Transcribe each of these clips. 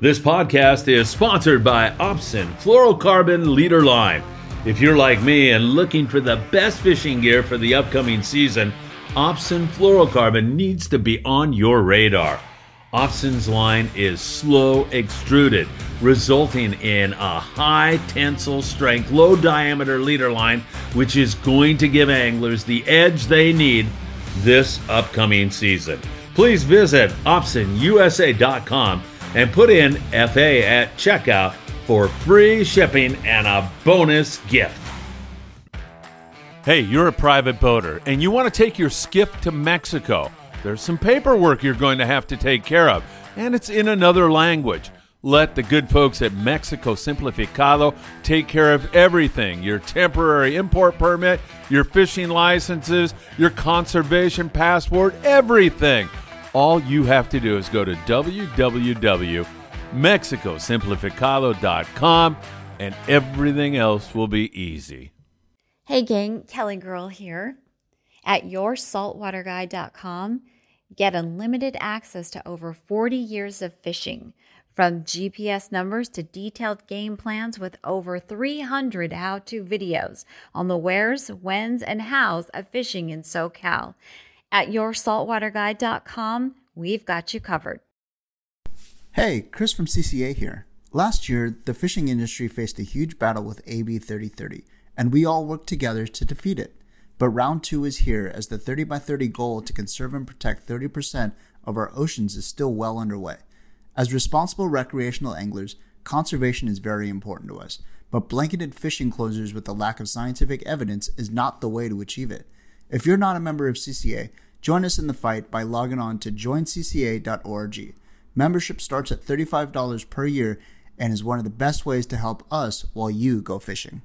This podcast is sponsored by Opsin Fluorocarbon Leader Line. If you're like me and looking for the best fishing gear for the upcoming season, Opsin Fluorocarbon needs to be on your radar. Opsin's line is slow extruded, resulting in a high tensile strength, low diameter leader line, which is going to give anglers the edge they need this upcoming season. Please visit opsinusa.com and put in FA at checkout for free shipping and a bonus gift. Hey, you're a private boater and you want to take your skiff to Mexico. There's some paperwork you're going to have to take care of, and it's in another language. Let the good folks at Mexico Simplificado take care of everything your temporary import permit, your fishing licenses, your conservation passport, everything. All you have to do is go to www.mexicosimplificado.com and everything else will be easy. Hey, gang, Kelly Girl here. At yoursaltwaterguide.com, get unlimited access to over 40 years of fishing, from GPS numbers to detailed game plans with over 300 how to videos on the wheres, whens, and hows of fishing in SoCal. At yoursaltwaterguide.com, we've got you covered. Hey, Chris from CCA here. Last year, the fishing industry faced a huge battle with AB 3030, and we all worked together to defeat it. But round two is here as the 30 by 30 goal to conserve and protect 30% of our oceans is still well underway. As responsible recreational anglers, conservation is very important to us, but blanketed fishing closures with a lack of scientific evidence is not the way to achieve it. If you're not a member of CCA, join us in the fight by logging on to joincca.org. Membership starts at $35 per year and is one of the best ways to help us while you go fishing.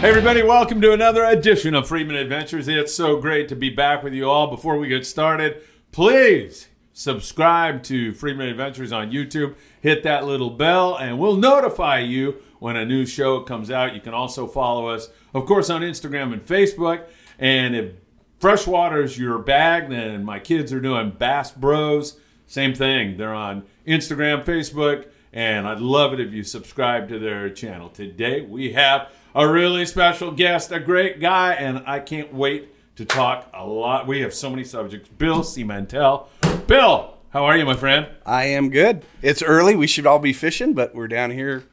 Hey, everybody, welcome to another edition of Freeman Adventures. It's so great to be back with you all. Before we get started, please subscribe to Freeman Adventures on YouTube. Hit that little bell, and we'll notify you when a new show comes out. You can also follow us, of course, on Instagram and Facebook. And if freshwater is your bag, then my kids are doing Bass Bros. Same thing. They're on Instagram, Facebook, and I'd love it if you subscribe to their channel. Today we have a really special guest, a great guy, and I can't wait to talk a lot. We have so many subjects. Bill Siemantel. Bill, how are you, my friend? I am good. It's early. We should all be fishing, but we're down here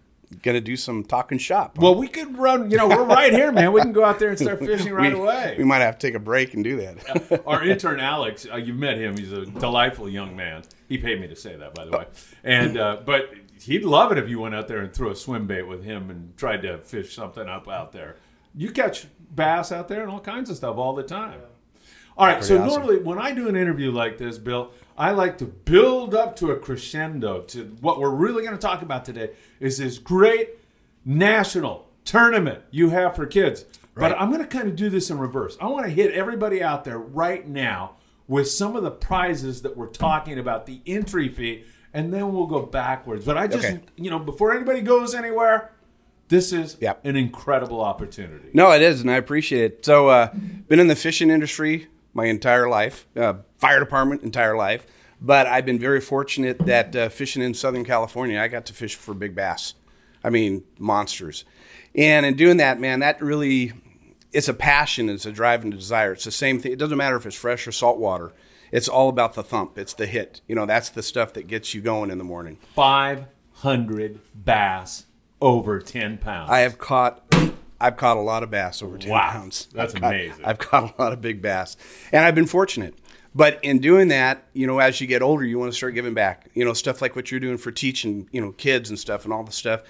going to do some talking shop. Well, we could run, you know, we're right here, man. We can go out there and start fishing right we, away. We might have to take a break and do that. Our intern, Alex, uh, you've met him. He's a delightful young man. He paid me to say that, by the way. And, uh, but he'd love it if you went out there and threw a swim bait with him and tried to fish something up out there. You catch bass out there and all kinds of stuff all the time. All right, so awesome. normally when I do an interview like this, Bill, I like to build up to a crescendo to what we're really going to talk about today is this great national tournament you have for kids. Right. But I'm going to kind of do this in reverse. I want to hit everybody out there right now with some of the prizes that we're talking about, the entry fee, and then we'll go backwards. But I just, Okay. you know, before anybody goes anywhere, this is Yep. an incredible opportunity. no, it is, and I appreciate it. So, uh, been in the fishing industry my entire life, uh, fire department entire life. But I've been very fortunate that uh, fishing in Southern California, I got to fish for big bass. I mean, monsters. And in doing that, man, that really, it's a passion, it's a drive and a desire. It's the same thing. It doesn't matter if it's fresh or salt water. It's all about the thump. It's the hit. You know, that's the stuff that gets you going in the morning. 500 bass over 10 pounds. I have caught I've caught a lot of bass over 10 Wow. pounds. That's I've caught- amazing. I've caught a lot of big bass. And I've been fortunate. But in doing that, you know, as you get older, you want to start giving back. You know, stuff like what you're doing for teaching, you know, kids and stuff and all the stuff.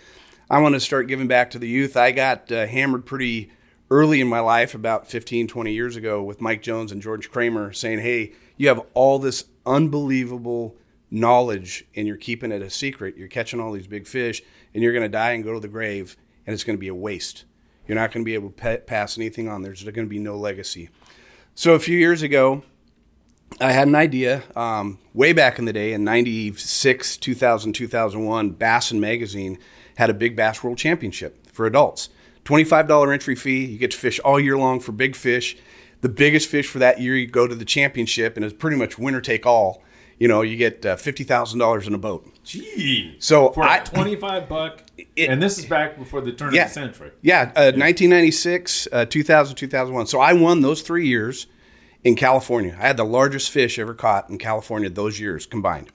I want to start giving back to the youth. I got uh, hammered pretty early in my life, about 15, 20 years ago, with Mike Jones and George Kramer saying, hey, you have all this unbelievable knowledge and you're keeping it a secret. You're catching all these big fish and you're going to die and go to the grave and it's going to be a waste. You're not going to be able to pa- pass anything on. There's going to be no legacy. So a few years ago, I had an idea um, way back in the day in 96, 2000, 2001. Bassin Magazine had a Big Bass World Championship for adults. $25 entry fee. You get to fish all year long for big fish. The biggest fish for that year, you go to the championship, and it's pretty much winner take all. You know, you get uh, $50,000 in a boat. Gee. So for I- a 25 buck. It- and this is back before the turn Yeah. of the century. Yeah, uh, 1996, uh, 2000, 2001. So I won those three years in California. I had the largest fish ever caught in California those years combined.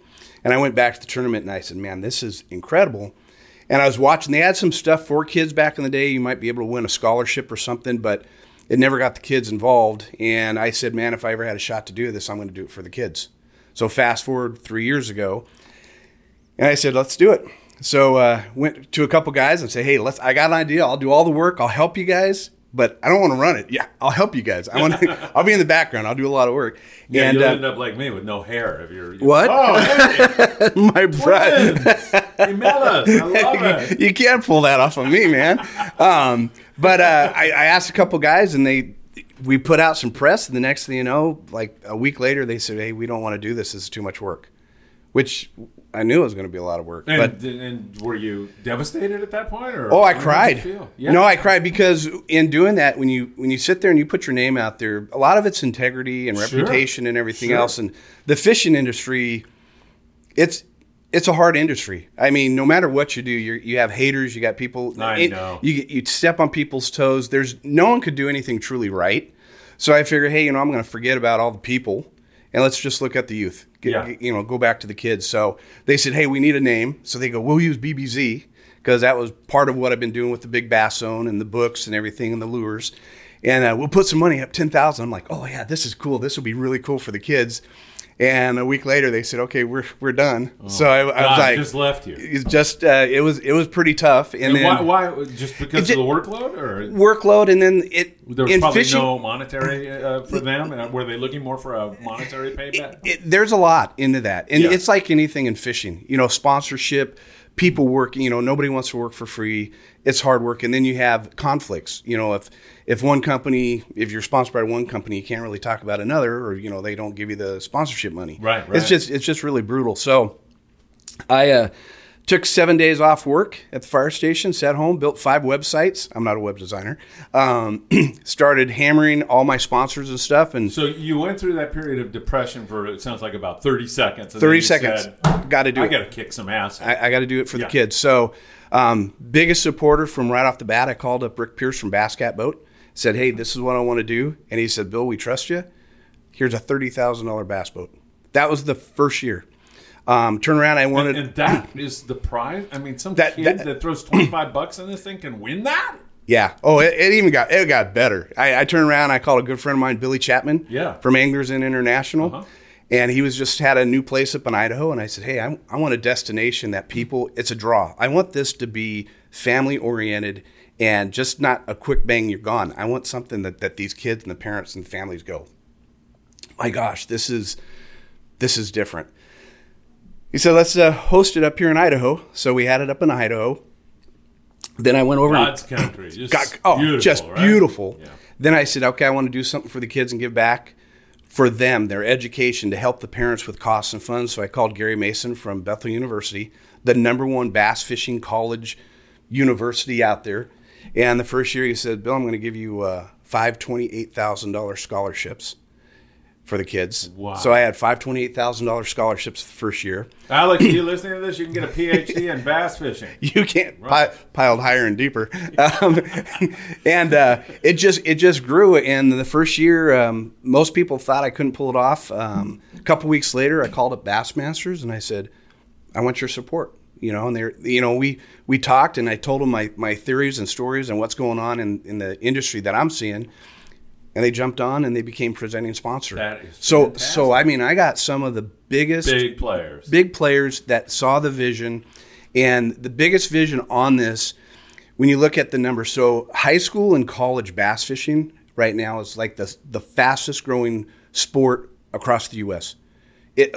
And I went back to the tournament and I said, man, this is incredible. And I was watching, they had some stuff for kids back in the day. You might be able to win a scholarship or something, but it never got the kids involved. And I said, man, if I ever had a shot to do this, I'm going to do it for the kids. So fast forward three years ago, and I said, let's do it. So uh, went to a couple guys and said, hey, let's. I got an idea. I'll do all the work. I'll help you guys, but I don't want to run it. Yeah, I'll help you guys. I want. To, I'll be in the background. I'll do a lot of work. Yeah, and you'll uh, end up like me with no hair if you're. What? Oh, hey, my brother, twins. Gemelas. I love it. you can't pull that off of me, man. Um, but uh, I, I asked a couple guys, and they we put out some press. And the next thing you know, like a week later, they said, "Hey, we don't want to do this. This is too much work," which I knew it was going to be a lot of work. but And, and were you devastated at that point? Or Oh, I how did you cried. Yeah. No, I cried because in doing that, when you when you sit there and you put your name out there, a lot of it's integrity and Sure. reputation and everything Sure. else. And the fishing industry, it's it's a hard industry. I mean, no matter what you do, you you have haters. You got people. I it- know. You you step on people's toes. There's no one could do anything truly right. So I figured, hey, you know, I'm going to forget about all the people and let's just look at the youth. Get, Yeah. you know, go back to the kids. So they said, hey, we need a name. So they go, we'll use BBZ because that was part of what I've been doing with the big bass zone and the books and everything and the lures. And uh, we'll put some money up, ten thousand. I'm like, oh yeah, this is cool. This will be really cool for the kids. And a week later, they said, okay, we're we're done. so I, I was Oh, God like, just left you. it's just uh, it was it was pretty tough. And, And then why, why? Just because It of the workload, or workload, and then it there was probably fishing. no monetary uh, for them? Uh, Were they looking more for a monetary payback? it, there's a lot into that, and Yeah. it's like anything in fishing. You know, sponsorship, people working. You know, nobody wants to work for free. It's hard work, and then you have conflicts. You know, if if one company, if you're sponsored by one company, you can't really talk about another, or you know, they don't give you the sponsorship money. Right, right. It's just it's just really brutal. So, I. uh Took seven days off work at the fire station, sat home, built five websites. I'm not a web designer. Um, started hammering all my sponsors and stuff, and So you went through that period of depression for it sounds like about thirty seconds. and 30 seconds. Got to do I it. got to kick some ass. I, I got to do it for Yeah. the kids. So, um, biggest supporter from right off the bat, I called up Rick Pierce from Bass Cat Boat. Said, "Hey, this is what I want to do," and he said, "Bill, we trust you. Here's a thirty thousand dollar bass boat." That was the first year. Um, turn around, I wanted. and that is the prize. I mean, some That- kid that- that, throws twenty five bucks in this thing can win that. Yeah. Oh, it, it even got it got better. I, I turned around. I called a good friend of mine, Billy Chapman. Yeah. From Anglers Inn International. Uh-huh. And he was just had a new place up in Idaho, and I said, "Hey, I, I want a destination that people. It's a draw. I want this to be family oriented and just not a quick bang. You're gone. I want something that that these kids and the parents and families go. My gosh, this is this is different. He said, let's uh, host it up here in Idaho. So we had it up in Idaho. Then I went over and God's country, just got oh beautiful, just right? beautiful. Yeah. Then I said, okay, I want to do something for the kids and give back for them, their education, to help the parents with costs and funds. So I called Gary Mason from Bethel University, the number one bass fishing college university out there. And the first year he said, Bill, I'm going to give you uh, five twenty-eight thousand dollars scholarships for the kids. Wow. So I had five twenty-eight thousand dollars scholarships the first year. Alex, are you listening to this? You can get a PhD in bass fishing. you can't pi- piled higher and deeper um, and uh, it just it just grew and the first year um, most people thought i couldn't pull it off um, a couple weeks later i called up bassmasters and i said i want your support you know and they're you know we we talked and i told them my, my theories and stories and what's going on in, in the industry that i'm seeing and they jumped on and they became presenting sponsor That is so fantastic. so i mean i got some of the biggest Big players. big players that saw the vision and the biggest vision on this when you look at the numbers so high school and college bass fishing right now is like the, the fastest growing sport across the us it,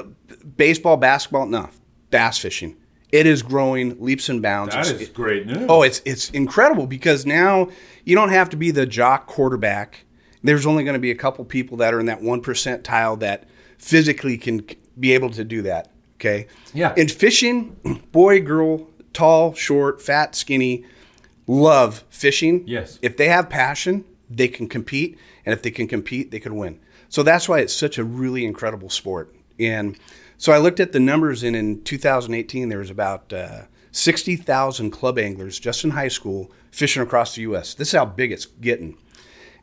baseball basketball no bass fishing it is growing leaps and bounds That It's- is great news. Oh, it's it's incredible because now you don't have to be the jock quarterback. There's only going to be a couple people that are in that one percentile that physically can be able to do that. Okay. Yeah. In fishing, boy, girl, tall, short, fat, skinny, love fishing. Yes. If they have passion, they can compete, and if they can compete, they can win. So that's why it's such a really incredible sport. And so I looked at the numbers, and in 2018, there was about uh, 60,000 club anglers just in high school fishing across the U.S. This is how big it's getting.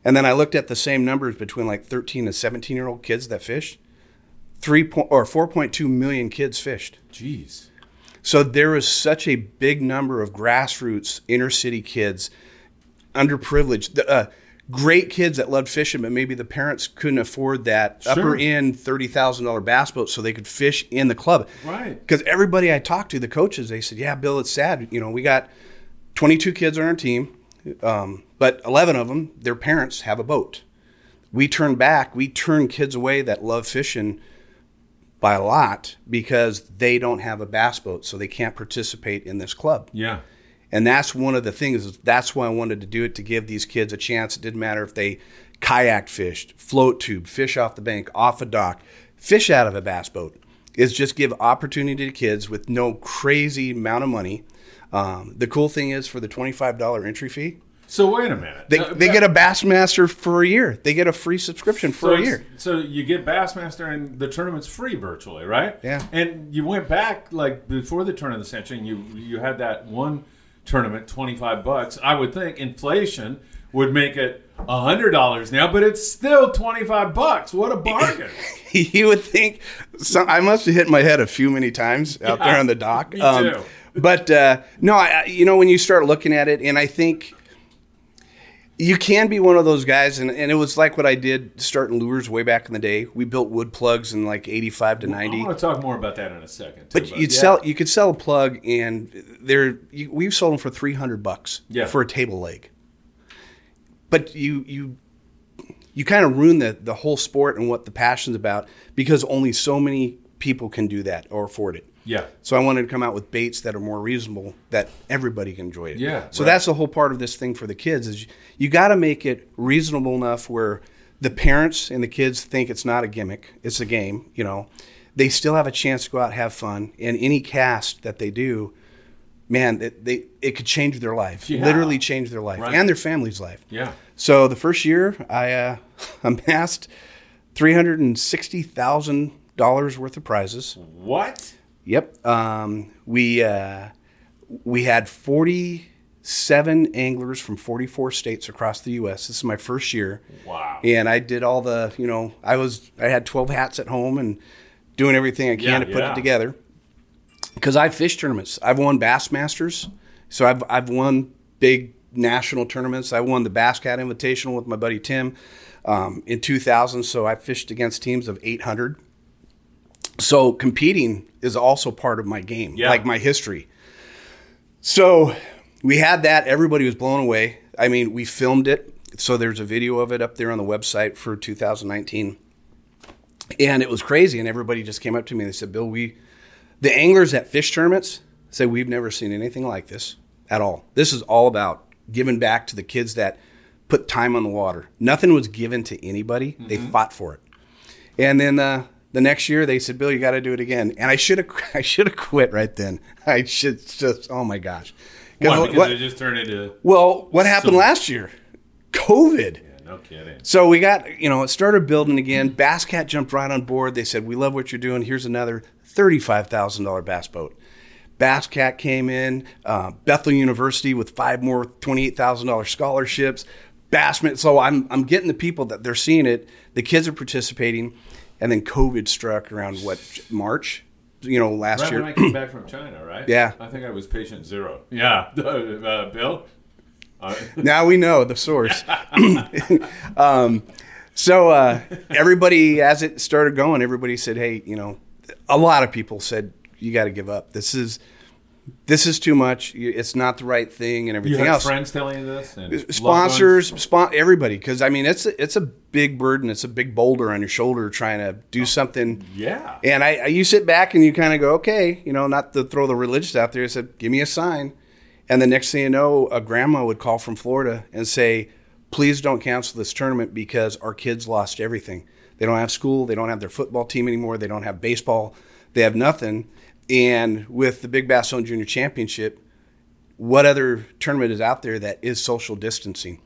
And then I looked at the same numbers between like 13 and 17 year old kids that fished. Three point or 4.2 million kids fished. Jeez. So there was such a big number of grassroots inner city kids, underprivileged, uh, great kids that loved fishing, but maybe the parents couldn't afford that Sure. upper end thirty thousand dollar bass boat, so they could fish in the club. Right. Because everybody I talked to, the coaches, they said, "Yeah, Bill, it's sad. You know, we got twenty two kids on our team, um, but eleven of them, their parents have a boat. We turn back, we turn kids away that love fishing." By a lot because they don't have a bass boat, so they can't participate in this club. Yeah. And that's one of the things. That's why I wanted to do it to give these kids a chance. It didn't matter if they kayak fished, float tube, fish off the bank, off a dock, fish out of a bass boat. Is just give opportunity to kids with no crazy amount of money. Um, the cool thing is for the twenty five dollar entry fee, So wait a minute. they, Uh, they get a Bassmaster for a year. They get a free subscription for so a year. So you get Bassmaster and the tournament's free virtually, right? Yeah. And you went back like before the turn of the century, and you you had that one tournament, twenty five bucks. I would think inflation would make it hundred dollars now, but it's still twenty five bucks. What a bargain! you would think some, I must have hit my head a few many times out there on the dock. Um, Me too. But uh, no, I, you know when you start looking at it, and I think you can be one of those guys, and, and it was like what I did starting lures way back in the day. We built wood plugs in like eighty five to ninety. I ninety. want to talk more about that in a second. Too, But you'd yeah. sell, you could sell a plug, and they're you, we've sold them for three hundred bucks Yeah. for a table leg. But you you you kind of ruin the the whole sport and what the passion's about because only so many people can do that or afford it. Yeah. So I wanted to come out with baits that are more reasonable that everybody can enjoy it. Yeah, So right. that's the whole part of this thing for the kids is you, you got to make it reasonable enough where the parents and the kids think it's not a gimmick, it's a game. You know, they still have a chance to go out and have fun. And any cast that they do, man, it, they it could change their life, Yeah. literally change their life Right. and their family's life. Yeah. So the first year, I uh, amassed three hundred and sixty thousand dollars worth of prizes. What? Yep. Um, we uh, we had forty seven anglers from forty four states across the U.S. This is my first year. Wow. And I did all the, you know, I was I had twelve hats at home and doing everything I can Yeah, to put yeah. it together. Because I've fished tournaments. I've won Bassmasters, so I've I've won big national tournaments. I won the Bass Cat Invitational with my buddy Tim um, in 2000. So I fished against teams of 800. So competing is also part of my game, Yeah. like my history. So we had that. Everybody was blown away. I mean, we filmed it. So there's a video of it up there on the website for 2019. And it was crazy. And everybody just came up to me and they said, Bill, we, the anglers at fish tournaments say, we've never seen anything like this at all. This is all about giving back to the kids that put time on the water. Nothing was given to anybody, they fought for it. And then uh, the next year they said, "Bill, you got to do it again." And I should have, I should have quit right then. I should just, oh my gosh. Why? Because what- it just turned into. well, what happened So- last year? COVID. Yeah, no kidding. So we got, you know, it started building again. Bass Cat jumped right on board. They said, "We love what you're doing. Here's another thirty-five thousand dollar bass boat." Bass Cat came in. Uh, Bethel University with five more twenty-eight thousand dollar scholarships. Bassman. So I'm I'm getting the people that they're seeing it. The kids are participating, and then COVID struck around what March, you know, last Right year. when I came back from China, right? Yeah. I think I was patient zero. Yeah. uh, Bill? Uh, now we know the source. um, so uh, everybody, as it started going, everybody said, "Hey, you know," a lot of people said, "You got to give up. This is this is too much. It's not the right thing, and everything else." friends telling you this? And Sponsors, spon- everybody, because I mean, it's a, it's a big burden. It's a big boulder on your shoulder trying to do oh, something. Yeah. And I, I you sit back and you kind of go, okay, you know, not to throw the religious out there. I said, give me a sign. And the next thing you know, a grandma would call from Florida and say, please don't cancel this tournament because our kids lost everything. They don't have school. They don't have their football team anymore. They don't have baseball. They have nothing. And with the Big Bass Zone Junior Championship, what other tournament is out there that is social distancing?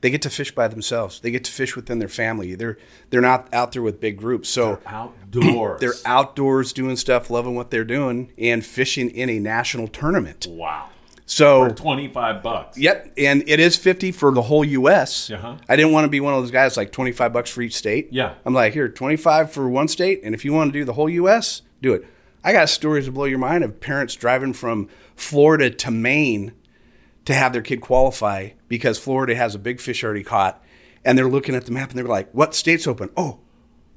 They get to fish by themselves. They get to fish within their family. They're they're not out there with big groups. So Outdoors. they're outdoors doing stuff, loving what they're doing, and fishing in a national tournament. Wow. So For 25 bucks. Yep, and it is fifty for the whole U.S. Uh-huh. I didn't want to be one of those guys like twenty five bucks for each state. Yeah. I'm like here twenty five for one state, and if you want to do the whole U.S., do it. I got stories to blow your mind of parents driving from Florida to Maine to have their kid qualify because Florida has a big fish already caught, and they're looking at the map and they're like, "What state's open? Oh,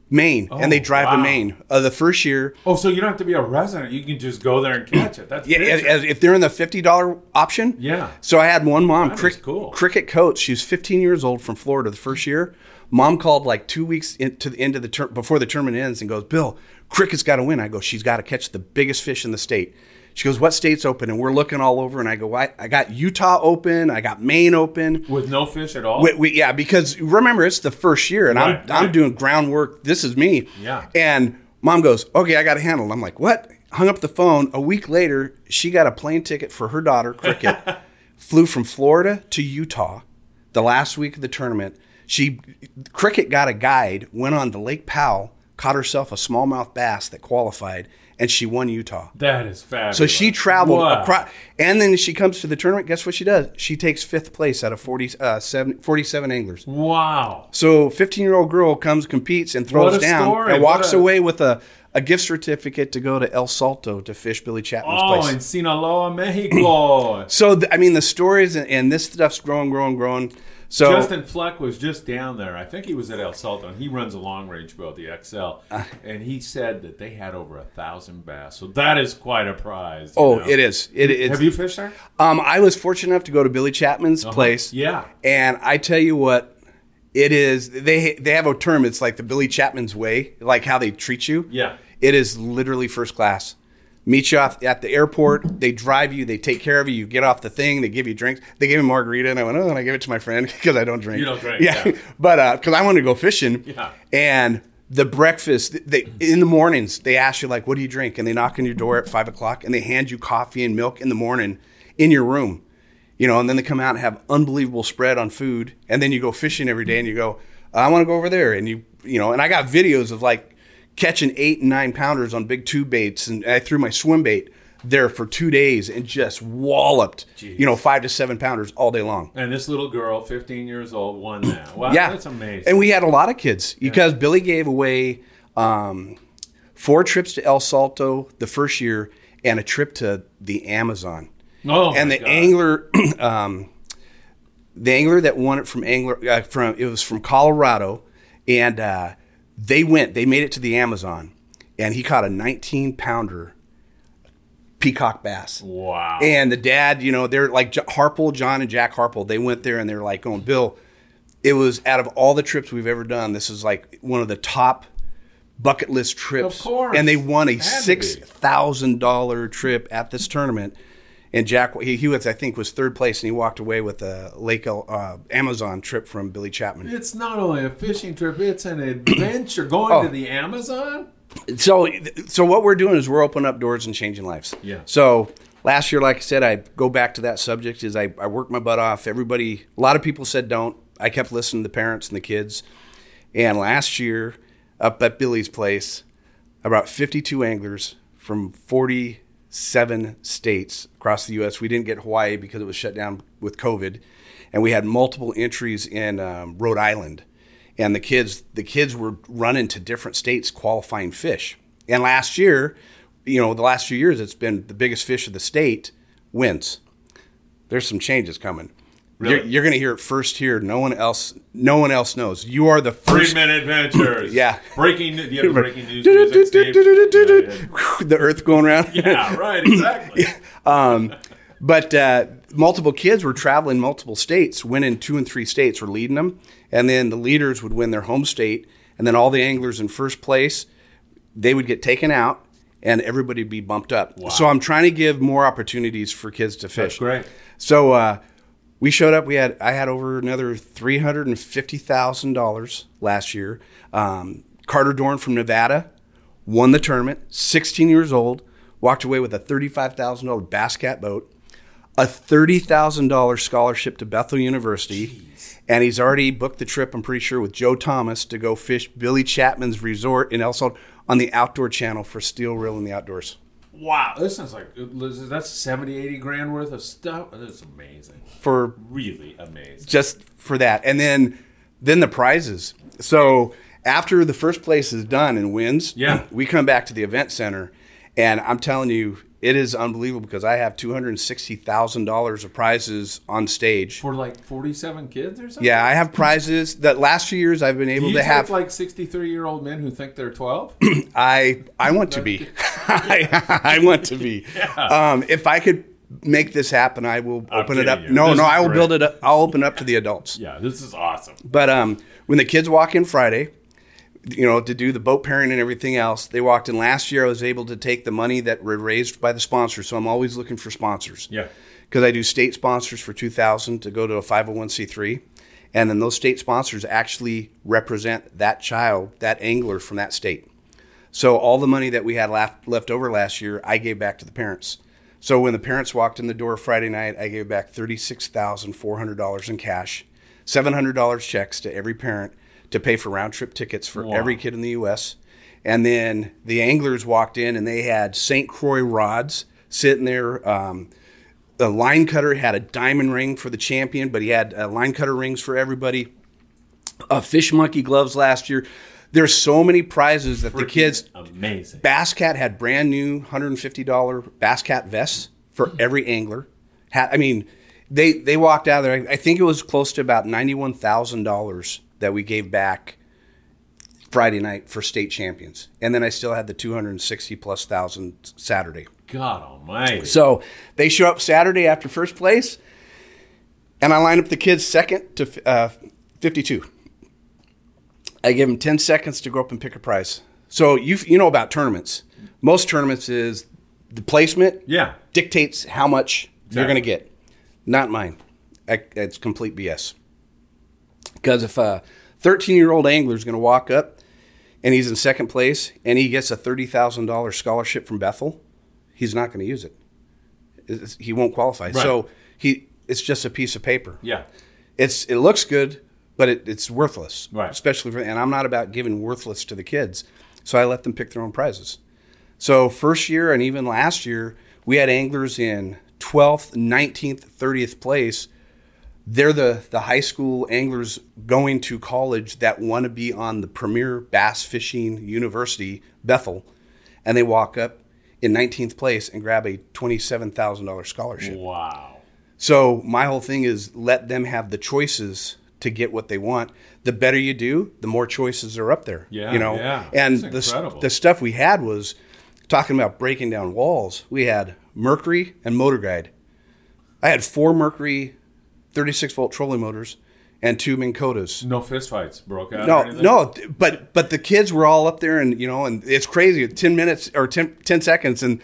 Maine," and they Oh, drive to. Maine. Uh, the first year, Oh, so you don't have to be a resident. You can just go there and catch it. That's Yeah, as, as if they're in the fifty dollar option. Yeah. So I had one mom, cool. cricket coach. She was fifteen years old from Florida the first year. Mom called like two weeks into the end of the ter- before the tournament ends and goes, "Bill, cricket's got to win." I go, "She's got to catch the biggest fish in the state." She goes, "What state's open?" And we're looking all over, and I go, "I, I got Utah open. I got Maine open." With no fish at all? We, we, yeah, because remember it's the first year, and Right, I'm I'm doing groundwork. This is me. Yeah. And mom goes, "Okay, I got to handle." I'm like, "What?" Hung up the phone. A week later, she got a plane ticket for her daughter, Cricket. flew from Florida to Utah, the last week of the tournament. She Cricket got a guide, went on to Lake Powell, caught herself a smallmouth bass that qualified, and she won Utah. that is fabulous. So she traveled Wow. across, and then she comes to the tournament. Guess what she does? She takes fifth place out of 40, uh, seven, 47 anglers. Wow. So 15 year old girl comes, competes, and throws down, story. and walks a- away with a, a gift certificate to go to El Salto to fish Billy Chapman's Oh, place. in Sinaloa, Mexico. so I mean, the stories and, and this stuff's growing, growing, growing. So Justin Fleck was just down there. I think he was at El Salto. and He runs a long range boat, the Excel, Uh. and he said that they had over a thousand bass. So that is quite a prize. oh, know. it is. It is. Have you fished there? Um, I was fortunate enough to go to Billy Chapman's place. Uh-huh. Yeah. And I tell you what, it is. They they have a term. It's like the Billy Chapman's way, like how they treat you. Yeah. It is literally first class. Meet you off at the airport. They drive you. They take care of you. You get off the thing. They give you drinks. They gave me margarita, and I went, oh, and I gave it to my friend because I don't drink. You don't drink, yeah. yeah. but uh, because I wanted to go fishing. Yeah. And the breakfast, they in the mornings, they ask you like, what do you drink? And they knock on your door at five o'clock, and they hand you coffee and milk in the morning in your room. You know, and then they come out and have unbelievable spread on food, and then you go fishing every day, and you go, I want to go over there, and you, you know, and I got videos of like catching eight and nine pounders on big tube baits, and I threw my swim bait there for two days and just walloped, you know, five to seven pounders all day long. And this little girl, 15 years old, won that. Wow, Yeah, that's amazing. And we had a lot of kids because Billy gave away um, four trips to El Salto the first year and a trip to the Amazon. oh, and the God. angler, um, the angler that won it from angler uh, from it was from Colorado, and uh, they went. They made it to the Amazon, and he caught a 19 pounder peacock bass. Wow. And the dad, you know, they're like Harple, John and Jack Harple. They went there and they're like going, Bill, it was out of all the trips we've ever done, this is like one of the top bucket list trips. Of course. And they won a Had to be. six thousand dollar trip at this tournament. And Jack, he, he was, I think, was third place, and he walked away with a Lake uh, Amazon trip from Billy Chapman. it's not only a fishing trip, it's an adventure. Going Oh. to the Amazon? so so what we're doing is we're opening up doors and changing lives Yeah. so last year like i said i go back to that subject is i, I worked my butt off everybody a lot of people said don't i kept listening to the parents and the kids and last year up at billy's place about 52 anglers from 47 states across the us we didn't get hawaii because it was shut down with covid. And we had multiple entries in um, rhode island. And the kids the kids were running to different states qualifying fish. And last year you know the last few years it's been the biggest fish of the state wins. There's some changes coming Really? you're going to hear it first here no one else no one else knows you are the Three first minute adventures. Yeah. Breaking. Do you have the breaking news music, Steve? Yeah, yeah. the earth going around Yeah, right, exactly. um, but uh, multiple kids were traveling multiple states, winning two and three states, were leading them, and then the leaders would win their home state, and then all the anglers in first place, they would get taken out, and everybody would be bumped up. So I'm trying to give more opportunities for kids to fish. That's great. So uh, we showed up. We had I had over another three hundred and fifty thousand dollars last year. Um, Carter Dorn from Nevada won the tournament, 16 years old, walked away with a $35,000 bass cat boat, a $30,000 scholarship to Bethel University, and he's already booked the trip, I'm pretty sure, with Joe Thomas to go fish Billy Chapman's resort in El Salvador on the Outdoor Channel for steel reel in the outdoors. Wow, this sounds like that's 70, 80 grand worth of stuff. That's amazing. For Really amazing. just for that. And then then the prizes. So after the first place is done and wins, Yeah. we come back to the event center, and I'm telling you, it is unbelievable because I have two hundred sixty thousand dollars of prizes on stage. For like 47 kids or something? Yeah, I have prizes that last few years I've been able to have. like 63 year old men who think they're 12? I I want to be. I, I want to be. Um, if I could make this happen, I will I'm open it up. you. No, This no, I will great. build it up. I'll open up to the adults. yeah, this is awesome. But um, when the kids walk in Friday, you know, to do the boat pairing and everything else, they walked in last year. I was able to take the money that were raised by the sponsors. So I'm always looking for sponsors. Yeah. Because I do state sponsors for 2000 to go to a 501c3. And then those state sponsors actually represent that child, that angler from that state. So all the money that we had left, left over last year, I gave back to the parents. So when the parents walked in the door Friday night, I gave back $36,400 in cash, $700 checks to every parent to pay for round trip tickets for Wow. every kid in the U.S. And then the anglers walked in and they had St. Croix rods sitting there. Um, the line cutter had a diamond ring for the champion, but he had uh, line cutter rings for everybody. Uh, fish monkey gloves last year. There's so many prizes that the kids. Amazing. Bass Cat had brand new $150 Bass Cat vests for every angler. Had, I mean, they they walked out of there. I, I think it was close to about ninety-one thousand dollars that we gave back Friday night for state champions, and then I still had the two hundred and sixty plus thousand Saturday. God almighty. So they show up Saturday after first place, and I line up the kids second to uh, 52. I give them 10 seconds to go up and pick a prize. So you you know about tournaments. Most tournaments is the placement yeah. dictates how much you're going to get. Not mine. I, it's complete BS. Because if a 13 year old angler is going to walk up and he's in second place and he gets a $30,000 scholarship from Bethel, he's not going to use it. It's- he won't qualify. So he it's just a piece of paper. Yeah. It's it looks good, but it, it's worthless. Right. Especially for and I'm not about giving worthless to the kids. So I let them pick their own prizes. So first year and even last year, we had anglers in 12th, 19th, 30th place. They're the, the high school anglers going to college that want to be on the premier bass fishing university, Bethel, and they walk up in 19th place and grab a $27,000 scholarship. Wow. So my whole thing is let them have the choices to get what they want. The better you do, the more choices are up there. Yeah, you know. yeah. And the the stuff we had was talking about breaking down walls. We had Mercury and Motor Guide. I had four Mercury 36 volt trolling motors and two Minn Kotas. No fistfights broke out. No, no, but but the kids were all up there, and you know, and it's crazy. Ten minutes or 10, 10 seconds, and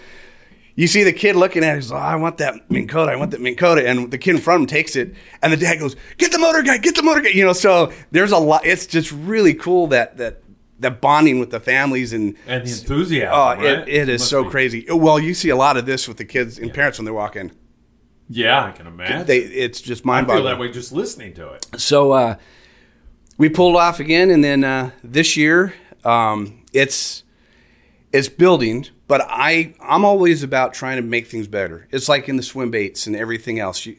you see the kid looking at it. He's like, oh, "I want that Minn Kota. I want that Minn Kota," and the kid in front of him takes it, and the dad goes, "Get the Motor Guide! Get the Motor Guide!" You know, so there's a lot. It's just really cool that that that bonding with the families and. And the enthusiasm. Oh, right? it, it is Must so be- crazy. Well, you see a lot of this with the kids and parents when they walk in. Yeah, I can imagine. They, it's just I feel that way just listening to it. So uh, we pulled off again, and then uh, this year um, it's it's building. But I I'm always about trying to make things better. It's like in the swim baits and everything else. You,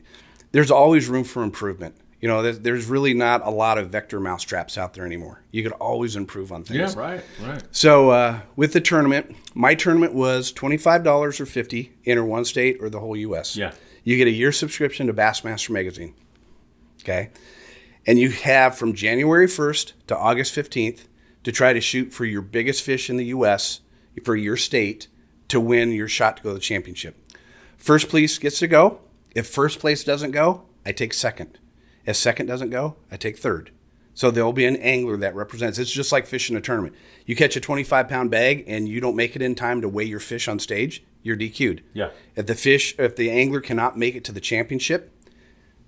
there's always room for improvement. You know, there's, there's really not a lot of vector mouse traps out there anymore. You could always improve on things. Yeah, right, right. So uh, with the tournament, my tournament was twenty five dollars or fifty, enter one state or the whole U.S. Yeah. You get a year subscription to Bassmaster magazine. Okay, and you have from January first to August fifteenth to try to shoot for your biggest fish in the U.S. for your state to win your shot to go to the championship. First place gets to go. If first place doesn't go, I take second. If second doesn't go, I take third. So there'll be an angler that represents. It's just like fishing a tournament. You catch a 25 pound bag and you don't make it in time to weigh your fish on stage, you're DQ'd. Yeah. If the fish, if the angler cannot make it to the championship,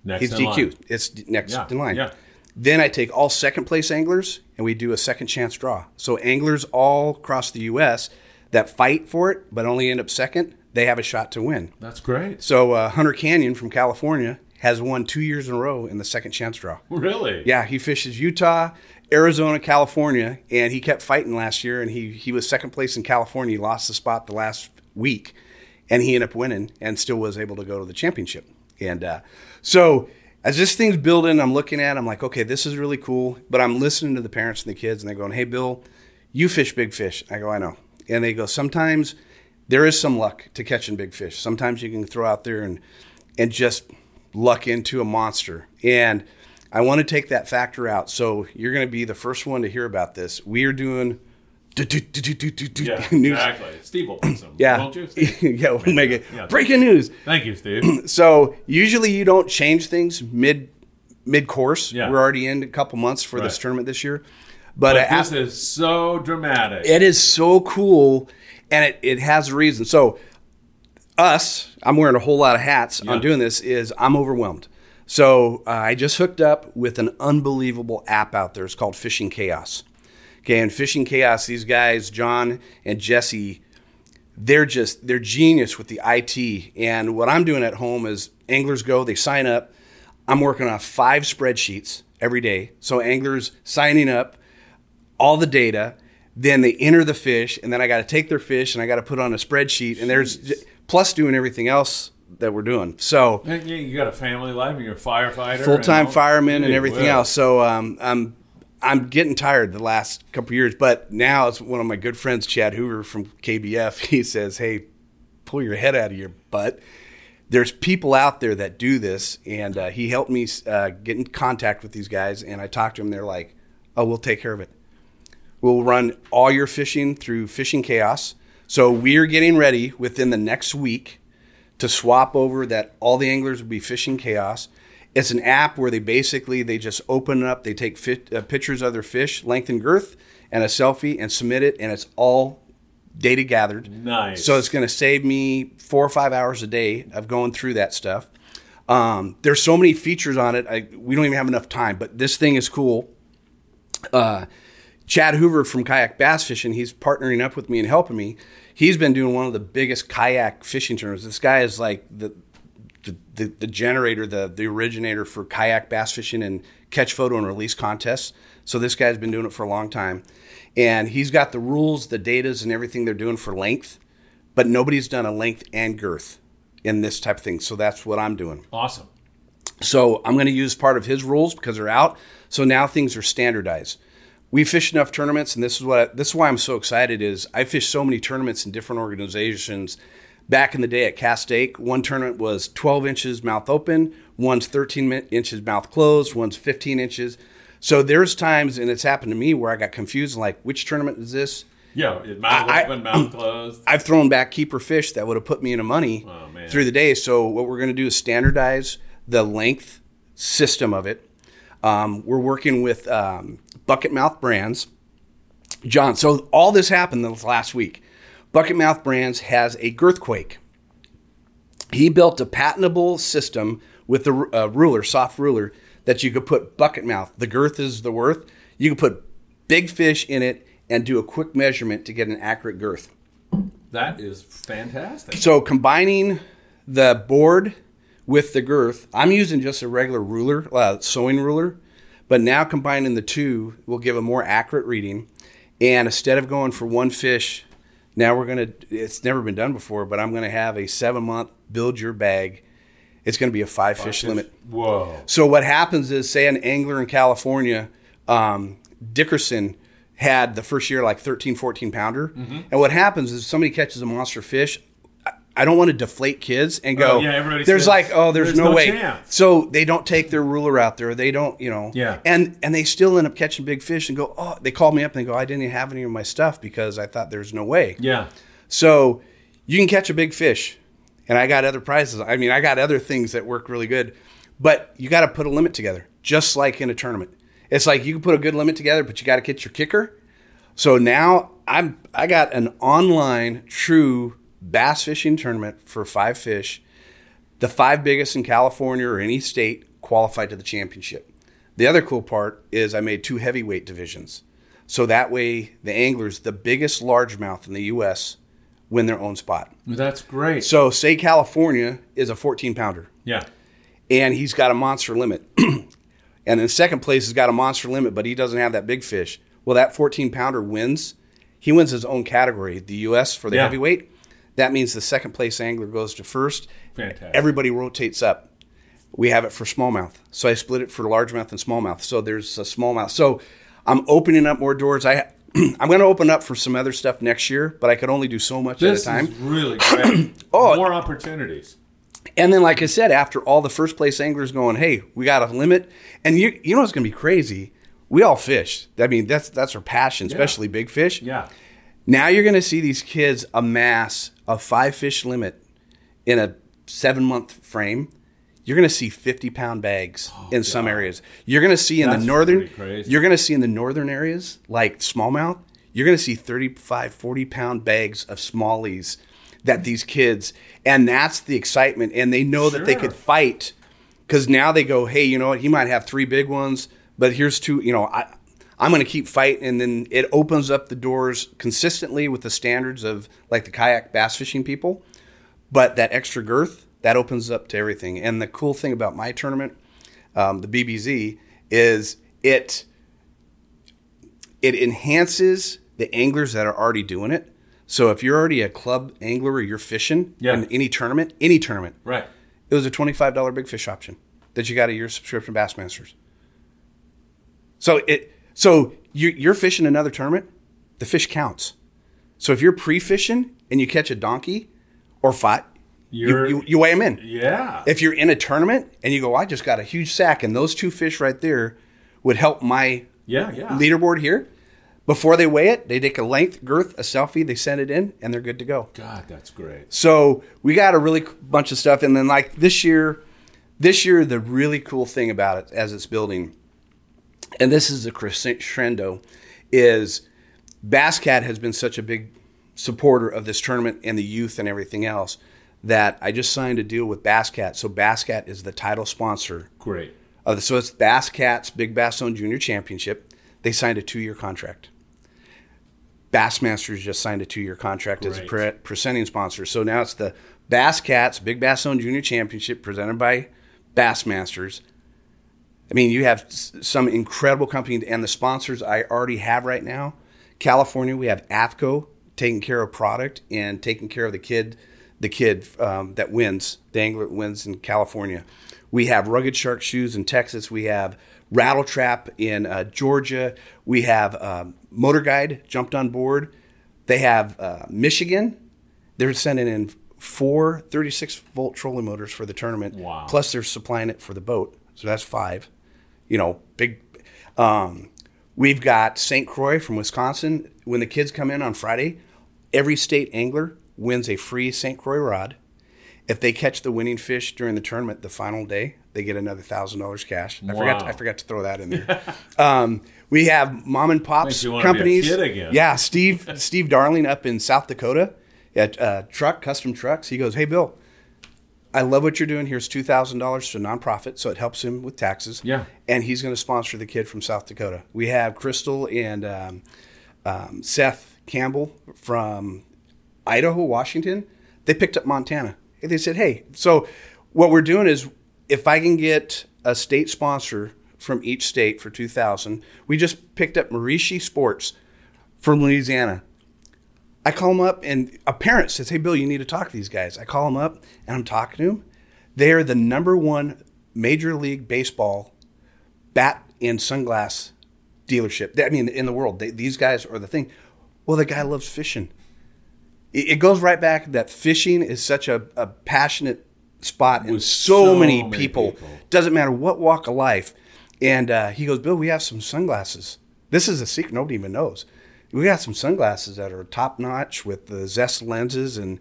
Next he's. DQ'd. It's next Yeah, in line. yeah. Then I take all second place anglers and we do a second chance draw. So anglers all across the U.S. that fight for it but only end up second, they have a shot to win. That's great. So uh, Hunter Canyon from California has won two years in a row in the second chance draw. Really? Yeah, he fishes Utah, Arizona, California, and he kept fighting last year. And he he was second place in California. He lost the spot the last week, and he ended up winning and still was able to go to the championship. And uh, so as this thing's building, I'm looking at, I'm like, okay, this is really cool. But I'm listening to the parents and the kids, and they're going, "Hey, Bill, you fish big fish." I go, "I know." And they go, "Sometimes there is some luck to catching big fish. Sometimes you can throw out there and and just luck into a monster." And I want to take that factor out. So you're going to be the first one to hear about this. We are doing Yeah, news. exactly. Steve will put some. Yeah, Won't you? Yeah, we'll make it Yeah. breaking news. Thank you, Steve. So usually you don't change things mid mid course. Yeah. We're already in a couple months for this tournament this year, but, But uh, this is so dramatic. it is so cool, and it, it has a reason. So us, I'm wearing a whole lot of hats Yeah. on doing this. Is I'm overwhelmed. So uh, I just hooked up with an unbelievable app out there. It's called Fishing Chaos. Okay, and Fishing Chaos, these guys, John and Jesse, they're just they're genius with the IT. And what I'm doing at home is anglers go, they sign up. I'm working on five spreadsheets every day. So anglers signing up, all the data, then they enter the fish, and then I got to take their fish and I got to put on a spreadsheet. And there's plus doing everything else that we're doing. So you, got a family life, and you're a firefighter, full time fireman and everything whiz. else. So um, I'm I'm getting tired the last couple years, but now it's one of my good friends, Chad Hoover from KBF. He says, "Hey, pull your head out of your butt." There's people out there that do this, and uh, he helped me uh, get in contact with these guys. And I talked to them. They're like, "Oh, we'll take care of it. We'll run all your fishing through Fishing Chaos." So we're getting ready within the next week to swap over that all the anglers will be fishing chaos it's an app where they basically they just open it up they take fit, uh, pictures of their fish length and girth and a selfie and submit it and it's all data gathered Nice. so it's going to save me four or five hours a day of going through that stuff um, there's so many features on it I, we don't even have enough time but this thing is cool uh, Chad Hoover from Kayak Bass Fishing, he's partnering up with me and helping me. He's been doing one of the biggest kayak fishing tournaments. This guy is like the the, the, the generator, the the originator for kayak bass fishing and catch photo and release contests. So this guy's been doing it for a long time, and he's got the rules, the datas, and everything they're doing for length, but nobody's done a length and girth in this type of thing. So that's what I'm doing. Awesome. So I'm going to use part of his rules because they're out. So now things are standardized. We fish enough tournaments, and this is what this is why I'm so excited. Is I fished so many tournaments in different organizations. Back in the day at Castaic, one tournament was 12 inches mouth open, one's 13 inches mouth closed, one's 15 inches. So there's times, and it's happened to me where I got confused, like which tournament is this? Yeah, mouth I- open, mouth closed. I've thrown back keeper fish that would have put me into money Oh, through the day. So what we're going to do is standardize the length system of it. Um, we're working with um, Bucket Mouth Brands. John, so all this happened this last week. Bucket Mouth Brands has a girthquake. He built a patentable system with the uh, ruler, soft ruler, that you could put bucket mouth. The girth is the worth. You could put big fish in it and do a quick measurement to get an accurate girth. That is fantastic. So combining the board with the girth, I'm using just a regular ruler, uh, sewing ruler, but now combining the two will give a more accurate reading. And instead of going for one fish, now we're gonna. It's never been done before, but I'm gonna have a seven month build your bag. It's gonna be a five, fish limit. Whoa. So what happens is, say an angler in California, um, Dickerson had the first year like 13, 14 pounder. Mm-hmm. And what happens is somebody catches a monster fish. I- don't want to deflate kids and go, Oh, yeah, everybody there's like, oh, there's, "There's no, no way. chance." So they don't take their ruler out there. They don't, you know. Yeah. And and they still end up catching big fish and go, oh, they call me up and they go, I didn't even have any of my stuff because I thought there's no way. Yeah. So you can catch a big fish, and I got other prizes. I mean, I got other things that work really good, but you got to put a limit together, just like in a tournament. It's like you can put a good limit together, but you got to get your kicker. So now I'm I got an online true bass fishing tournament for five fish. The five biggest in California or any state qualified to the championship. The other cool part is I made two heavyweight divisions. So that way, the anglers, the biggest largemouth in the U.S., win their own spot. That's great. So, say California is a 14 pounder, yeah. and he's got a monster limit. and then second place has got a monster limit, but he doesn't have that big fish. Well, that 14 pounder wins. He wins his own category, the U.S. for the Yeah. heavyweight. That means the second place angler goes to first. Fantastic. Everybody rotates up. We have it for smallmouth. So I split it for largemouth and smallmouth. So there's a smallmouth. So I'm opening up more doors. I I'm going to open up for some other stuff next year, but I could only do so much This at a time. is really great. Oh. More opportunities. And then, like I said, after all the first place anglers going, hey, we got a limit, and you you know what's going to be crazy? We all fish. I mean, that's that's our passion, especially big fish. Yeah. Now you're going to see these kids amass a five fish limit in a seven month frame. You're going to see 50 pound bags in some areas. You're going to see in Oh, That's the northern. You're going to see in the northern areas like smallmouth. You're going to see 35, 40 pound bags of smallies that these kids, and that's the excitement. And they know that they could fight because now they go, hey, you know what? He might have three big ones, but here's two. You know, I, I'm going to keep fighting, and then it opens up the doors consistently with the standards of like the kayak bass fishing people. But that extra girth that opens up to everything. And the cool thing about my tournament, um, the BBZ, is it it enhances the anglers that are already doing it. So if you're already a club angler or you're fishing Yeah. in any tournament, any tournament, Right. it was a twenty-five dollar big fish option that you got a year subscription Bassmasters. So it so you, you're fishing another tournament, the fish counts. So if you're pre-fishing and you catch a donkey or fight, you, you, you weigh them in. Yeah. If you're in a tournament and you go, I just got a huge sack, and those two fish right there would help my yeah. Yeah. leaderboard here. Before they weigh it, they take a length, girth, a selfie, they send it in, and they're good to go. God, that's great. So we got a really bunch of stuff, and then like this year, this year the really cool thing about it as it's building, and this is a crescendo, is Basscat has been such a big supporter of this tournament and the youth and everything else that I just signed a deal with Basscat. So Basscat is the title sponsor Great. of the, so it's Basscat's Big Bass Zone Junior Championship. They signed a two-year contract. Bassmasters just signed a two-year contract as a pre- presenting sponsor. So now it's the Basscats Big Bass Zone Junior Championship presented by Bassmasters. I mean, you have some incredible companies, and the sponsors I already have right now. California, we have AFTCO taking care of product and taking care of the kid, the kid um, that wins, the angler that wins in California. We have Rugged Shark Shoes in Texas. We have Rattle Trap in uh, Georgia. We have um, Motor Guide jumped on board. They have uh, Michigan. They're sending in four 36 volt trolling motors for the tournament. Wow. Plus, they're supplying it for the boat. So that's five. You know, big. Um, we've got St. Croix from Wisconsin. When the kids come in on Friday, every state angler wins a free St. Croix rod. If they catch the winning fish during the tournament the final day, they get another thousand dollars cash. I forgot. Wow. I forgot to throw that in there. um, we have mom and pops Makes you wanna be a companies. Yeah, Steve Steve Darling up in South Dakota at uh, Truck Custom Trucks. He goes, "Hey Bill, I love what you're doing. Here's two thousand dollars to a nonprofit, so it helps him with taxes. Yeah. and he's going to sponsor the kid from South Dakota. We have Crystal and um, um, Seth Campbell from Idaho, Washington. They picked up Montana. They said, "Hey, so what we're doing is, if I can get a state sponsor from each state for two thousand, we just picked up Marucci Sports from Louisiana." I call them up, and a parent says, "Hey, Bill, you need to talk to these guys." I call them up, and I'm talking to them. They are the number one Major League Baseball bat and sunglass dealership. I mean, in the world, they, these guys are the thing. Well, the guy loves fishing. It, it goes right back that fishing is such a, a passionate spot in With so, so many, many people. people. Doesn't matter what walk of life. And uh, he goes, Bill, we have some sunglasses. This is a secret nobody even knows. We got some sunglasses that are top notch with the Zest lenses, and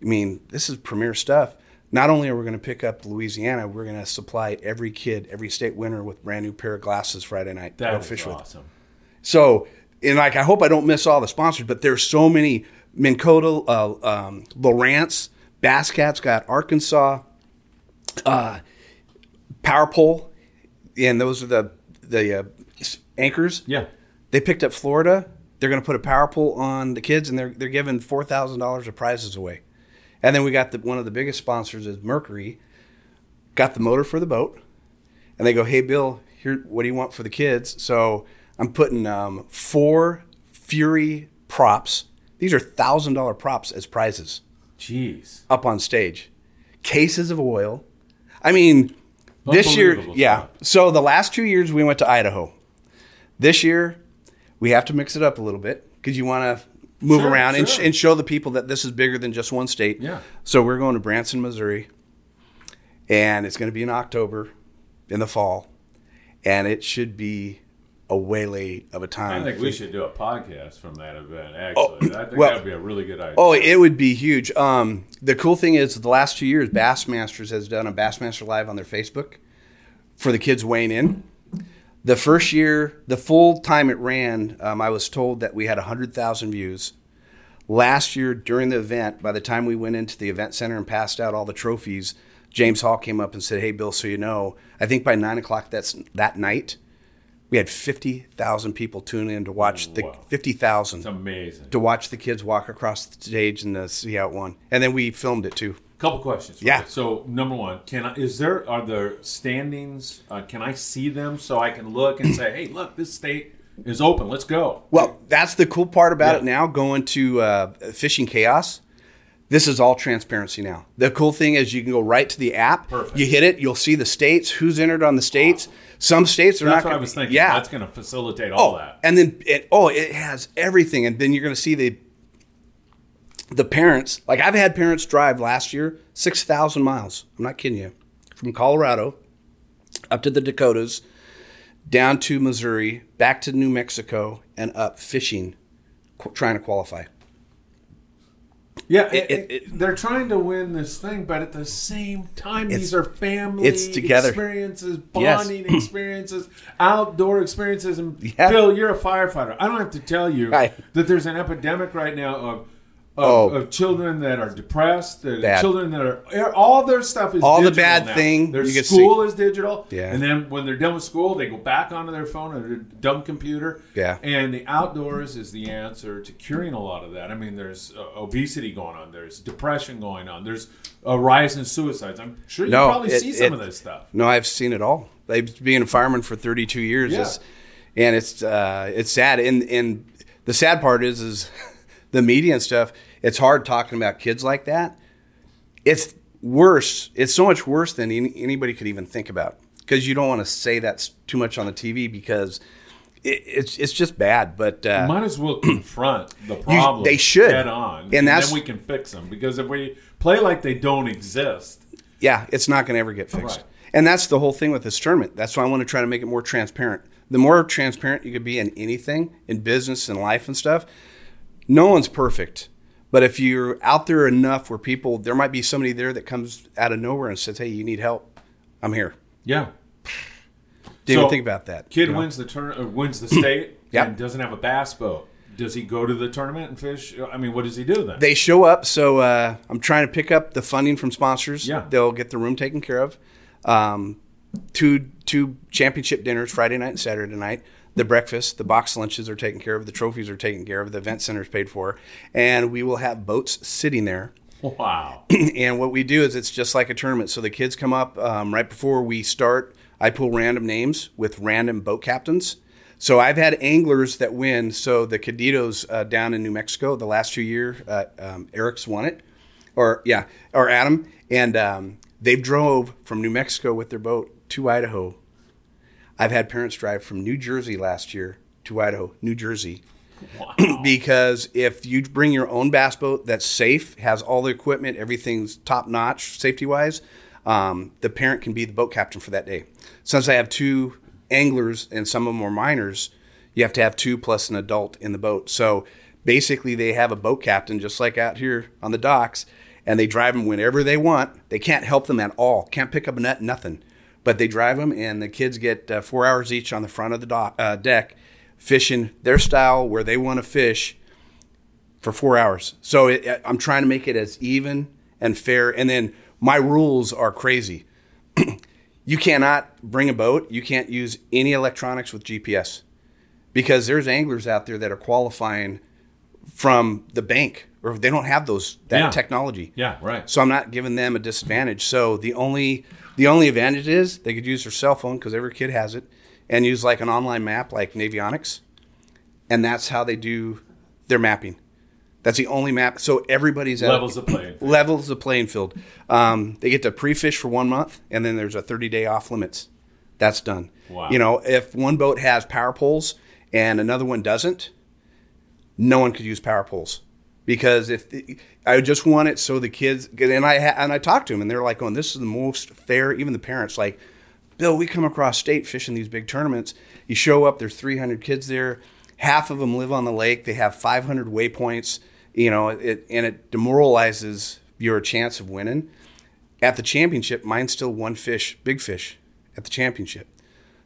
I mean, this is premier stuff. Not only are we going to pick up Louisiana, we're going to supply every kid, every state winner with brand new pair of glasses Friday night That is fish with. awesome. So, and like, I hope I don't miss all the sponsors, but there's so many. Minn Kota, uh, um, Lowrance, Basscat's got Arkansas, uh, Power Pole, and those are the the uh, anchors. Yeah. They picked up Florida. They're going to put a power pole on the kids, and they're they're giving four thousand dollars of prizes away. And then we got the one of the biggest sponsors is Mercury. Got the motor for the boat, and they go, "Hey, Bill, here, what do you want for the kids?" So I'm putting um, four Fury props. These are thousand dollar props as prizes Jeez. up on stage. Cases of oil. I mean, this year, yeah. So the last two years we went to Idaho. This year we have to mix it up a little bit because you want to move Sure, around and, sh- and show the people that this is bigger than just one state. Yeah. So we're going to Branson, Missouri, and it's going to be in October, in the fall, and it should be a waylay of a time. I think we should do a podcast from that event. Actually, I think well- that'd be a really good idea. Oh, it would be huge. Um, the cool thing is, the last two years, Bassmasters has done a Bassmaster Live on their Facebook for the kids weighing in. The first year, the full time it ran, um, I was told that we had 100,000 views. Last year, during the event, by the time we went into the event center and passed out all the trophies, James Hall came up and said, Hey, Bill, so you know, I think by nine o'clock that's, that night, we had 50,000 people tune in to watch the Wow. 50,000 it's amazing. to watch the kids walk across the stage and see how it won. And then we filmed it too. Couple questions. Yeah. So number one, can I? Is there are there standings? Uh, can I see them so I can look and say, hey, look, this state is open. Let's go. Well, that's the cool part about Yeah. it now. Going to uh, Fishing Chaos, this is all transparency now. The cool thing is you can go right to the app. Perfect. You hit it, you'll see the states, who's entered on the states. Some states are That's not. what gonna- I was thinking. Yeah. That's going to facilitate all oh, that. and then it, oh, it has everything, and then you're going to see the the parents. Like I've had parents drive last year six thousand miles. I'm not kidding you, from Colorado up to the Dakotas, down to Missouri, back to New Mexico, and up fishing, qu- trying to qualify. Yeah, It- it, it- they're trying to win this thing, but at the same time, these are family it's together. experiences, Yes. bonding experiences, outdoor experiences. And Yeah. Bill, you're a firefighter. I don't have to tell you Right. that there's an epidemic right now of. Of, Oh. of children that are depressed, that children that are all their stuff is All the bad now. thing Their school is digital, Yeah. and then when they're done with school, they go back onto their phone or their dumb computer, Yeah. and the outdoors is the answer to curing a lot of that. I mean, there's uh, obesity going on, there's depression going on, there's a rise in suicides. I'm sure you No, probably it- see some it- of this stuff. No, I've seen it all. I've been a fireman for 32 years, Yeah. It's- and it's uh, it's sad. And and the sad part is is the media and stuff. It's hard talking about kids like that. It's worse. It's so much worse than any, anybody could even think about because you don't want to say that too much on the TV because it, it's it's just bad. But uh, Might as well confront the problem. they should. head on, And and, then we can fix them. Because if we play like they don't exist, yeah, it's not going to ever get fixed. Right. And that's the whole thing with this tournament. That's why I want to try to make it more transparent. The more transparent you could be in anything, in business and life and stuff, no one's perfect. But if you're out there enough where people, there might be somebody there that comes out of nowhere and says, "Hey, you need help? I'm here." yeah. Didn't So, even think about that. Kid you know? wins the turn, uh, wins the state, Yeah. and doesn't have a bass boat. Does he go to the tournament and fish? I mean, what does he do then? They show up, so uh, I'm trying to pick up the funding from sponsors. Yeah. they'll get the room taken care of. Um, two two championship dinners Friday night and Saturday night. The breakfast, the box lunches are taken care of. The trophies are taken care of. The event center is paid for, and we will have boats sitting there. wow. and what we do is it's just like a tournament. So the kids come up um, right before we start. I pull random names with random boat captains. So I've had anglers that win. So the Caditos uh, down in New Mexico, the last two years, uh, um, Eric's won it, or yeah, or Adam, and um, they drove from New Mexico with their boat to Idaho. I've had parents drive from New Jersey last year to Idaho, New Jersey, because if you bring your own bass boat that's safe, has all the equipment, everything's top notch safety wise, um, the parent can be the boat captain for that day. Since I have two anglers and some of them are minors, you have to have two plus an adult in the boat. So basically, they have a boat captain just like out here on the docks, and they drive them whenever they want. They can't help them at all, can't pick up a net, nothing. But they drive them, and the kids get uh, four hours each on the front of the uh, deck, fishing their style where they want to fish for four hours. So it, I'm trying to make it as even and fair. And then my rules are crazy. you cannot bring a boat. You can't use any electronics with GPS because there's anglers out there that are qualifying from the bank or they don't have those that Yeah. technology. Yeah, right. So I'm not giving them a disadvantage. So the only the only advantage is they could use their cell phone because every kid has it, and use like an online map like Navionics, and that's how they do their mapping. That's the only map. So everybody's at Levels the playing field. levels the playing field. Um, they get to pre-fish for one month, and then there's a 30 day off limits. That's done. Wow. You know, if one boat has power poles and another one doesn't, no one could use power poles because if I just want it so the kids and I and I talked to them and they're like going, this is the most fair. Even the parents like, Bill, we come across state fishing these big tournaments. You show up, there's 300 kids there. Half of them live on the lake. They have 500 waypoints. You know, it, and it demoralizes your chance of winning. At the championship, mine's still one fish, big fish, at the championship.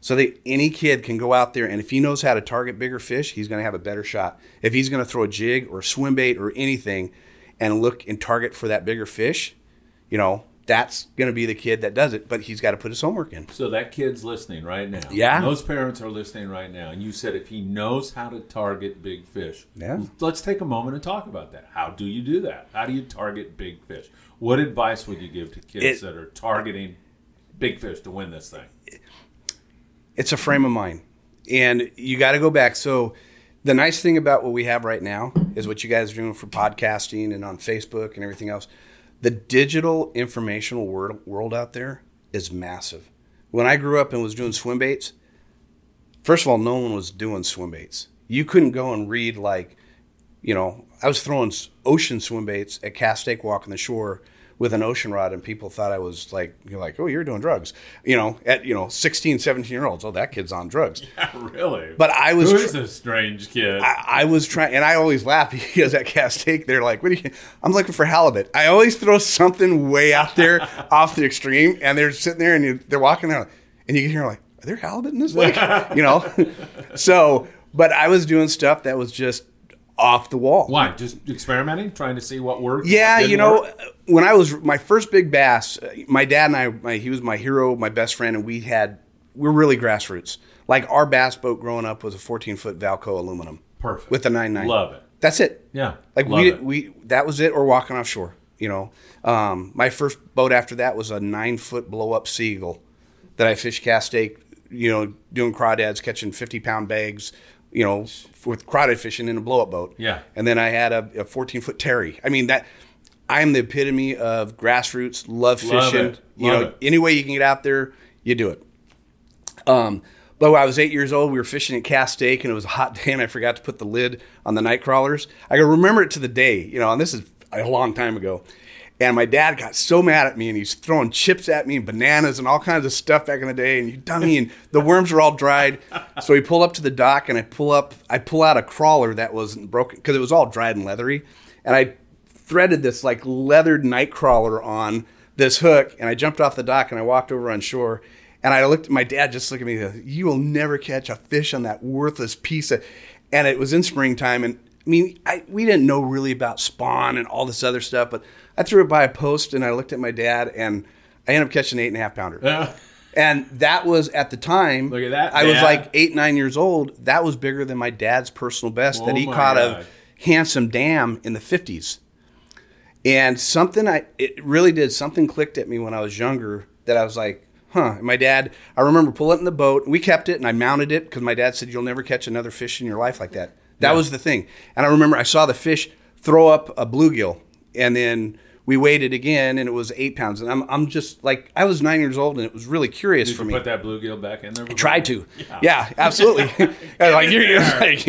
So that any kid can go out there, and if he knows how to target bigger fish, he's going to have a better shot. If he's going to throw a jig or swim bait or anything, and look and target for that bigger fish, you know that's going to be the kid that does it. But he's got to put his homework in. So that kid's listening right now. Yeah. Those parents are listening right now. And you said if he knows how to target big fish. Yeah. Let's take a moment and talk about that. How do you do that? How do you target big fish? What advice would you give to kids It- that are targeting big fish to win this thing? It's a frame of mind. And you got to go back. So the nice thing about what we have right now is what you guys are doing for podcasting and on facebook and everything else. The digital informational world, out there is massive. When i grew up and was doing swim baits first of all no one was doing swim baits. You couldn't go and read like you know i was throwing ocean swim baits at Castaic walk on the shore with an ocean rod and people thought i was like you're like oh you're doing drugs you know at you know 16 17 year olds oh that kid's on drugs yeah really? but i was Who is this strange kid? I, I was trying, and I always laugh because at Castaic, they're like, "What do you?" I'm looking for halibut. I always throw something way out there, off the extreme, and they're sitting there and you, they're walking there, and you can hear like, "Are there halibut in this lake?" you know. so, but I was doing stuff that was just off the wall. Why? Just experimenting, trying to see what worked. Yeah, what you know, work? when I was my first big bass, my dad and I, my, he was my hero, my best friend, and we had we're really grassroots. Like our bass boat growing up was a 14 foot Valco aluminum, Perfect. with the nine nine. Love it. That's it. Yeah, like we it. we that was it, or walking offshore. You know, um, my first boat after that was a nine foot blow up seagull that I fish Castaic. You know, doing crawdads, catching 50 pound bags. You know, with crawdad fishing in a blow up boat. Yeah. And then I had a, a 14 foot Terry. I mean that. I am the epitome of grassroots. Love Love fishing. it. You know, it. any way you can get out there, you do it. Um, but when I was eight years old, we were fishing at Castaic, and it was a hot day, and I forgot to put the lid on the night crawlers. I can remember it to the day, you know, and this is a long time ago. And my dad got so mad at me, and he's throwing chips at me and bananas and all kinds of stuff back in the day. And you dummy, and the worms are all dried. So we pull up to the dock, and I pull up, I pull out a crawler that wasn't broken because it was all dried and leathery, and I threaded this like leathered night crawler on this hook and I jumped off the dock and I walked over on shore and I looked at my dad just looked at me he you will never catch a fish on that worthless piece of and it was in springtime and I mean I, we didn't know really about spawn and all this other stuff but I threw it by a post and I looked at my dad and I ended up catching an eight and a half pounder Yeah. and that was at the time Look at that, I was like eight nine years old that was bigger than my dad's personal best that Oh he caught God. of Hansen Dam in the 50s and something I it really did something clicked at me when I was younger that I was like, huh. And my dad, I remember pulling it in the boat. We kept it and I mounted it because my dad said you'll never catch another fish in your life like that. That was the thing. And I remember I saw the fish throw up a bluegill and then we weighed it again and it was eight pounds. And I'm I'm just like I was nine years old and it was really curious Did for you me. put that bluegill back in there? I tried to. Yeah, absolutely. Like you're, you're like,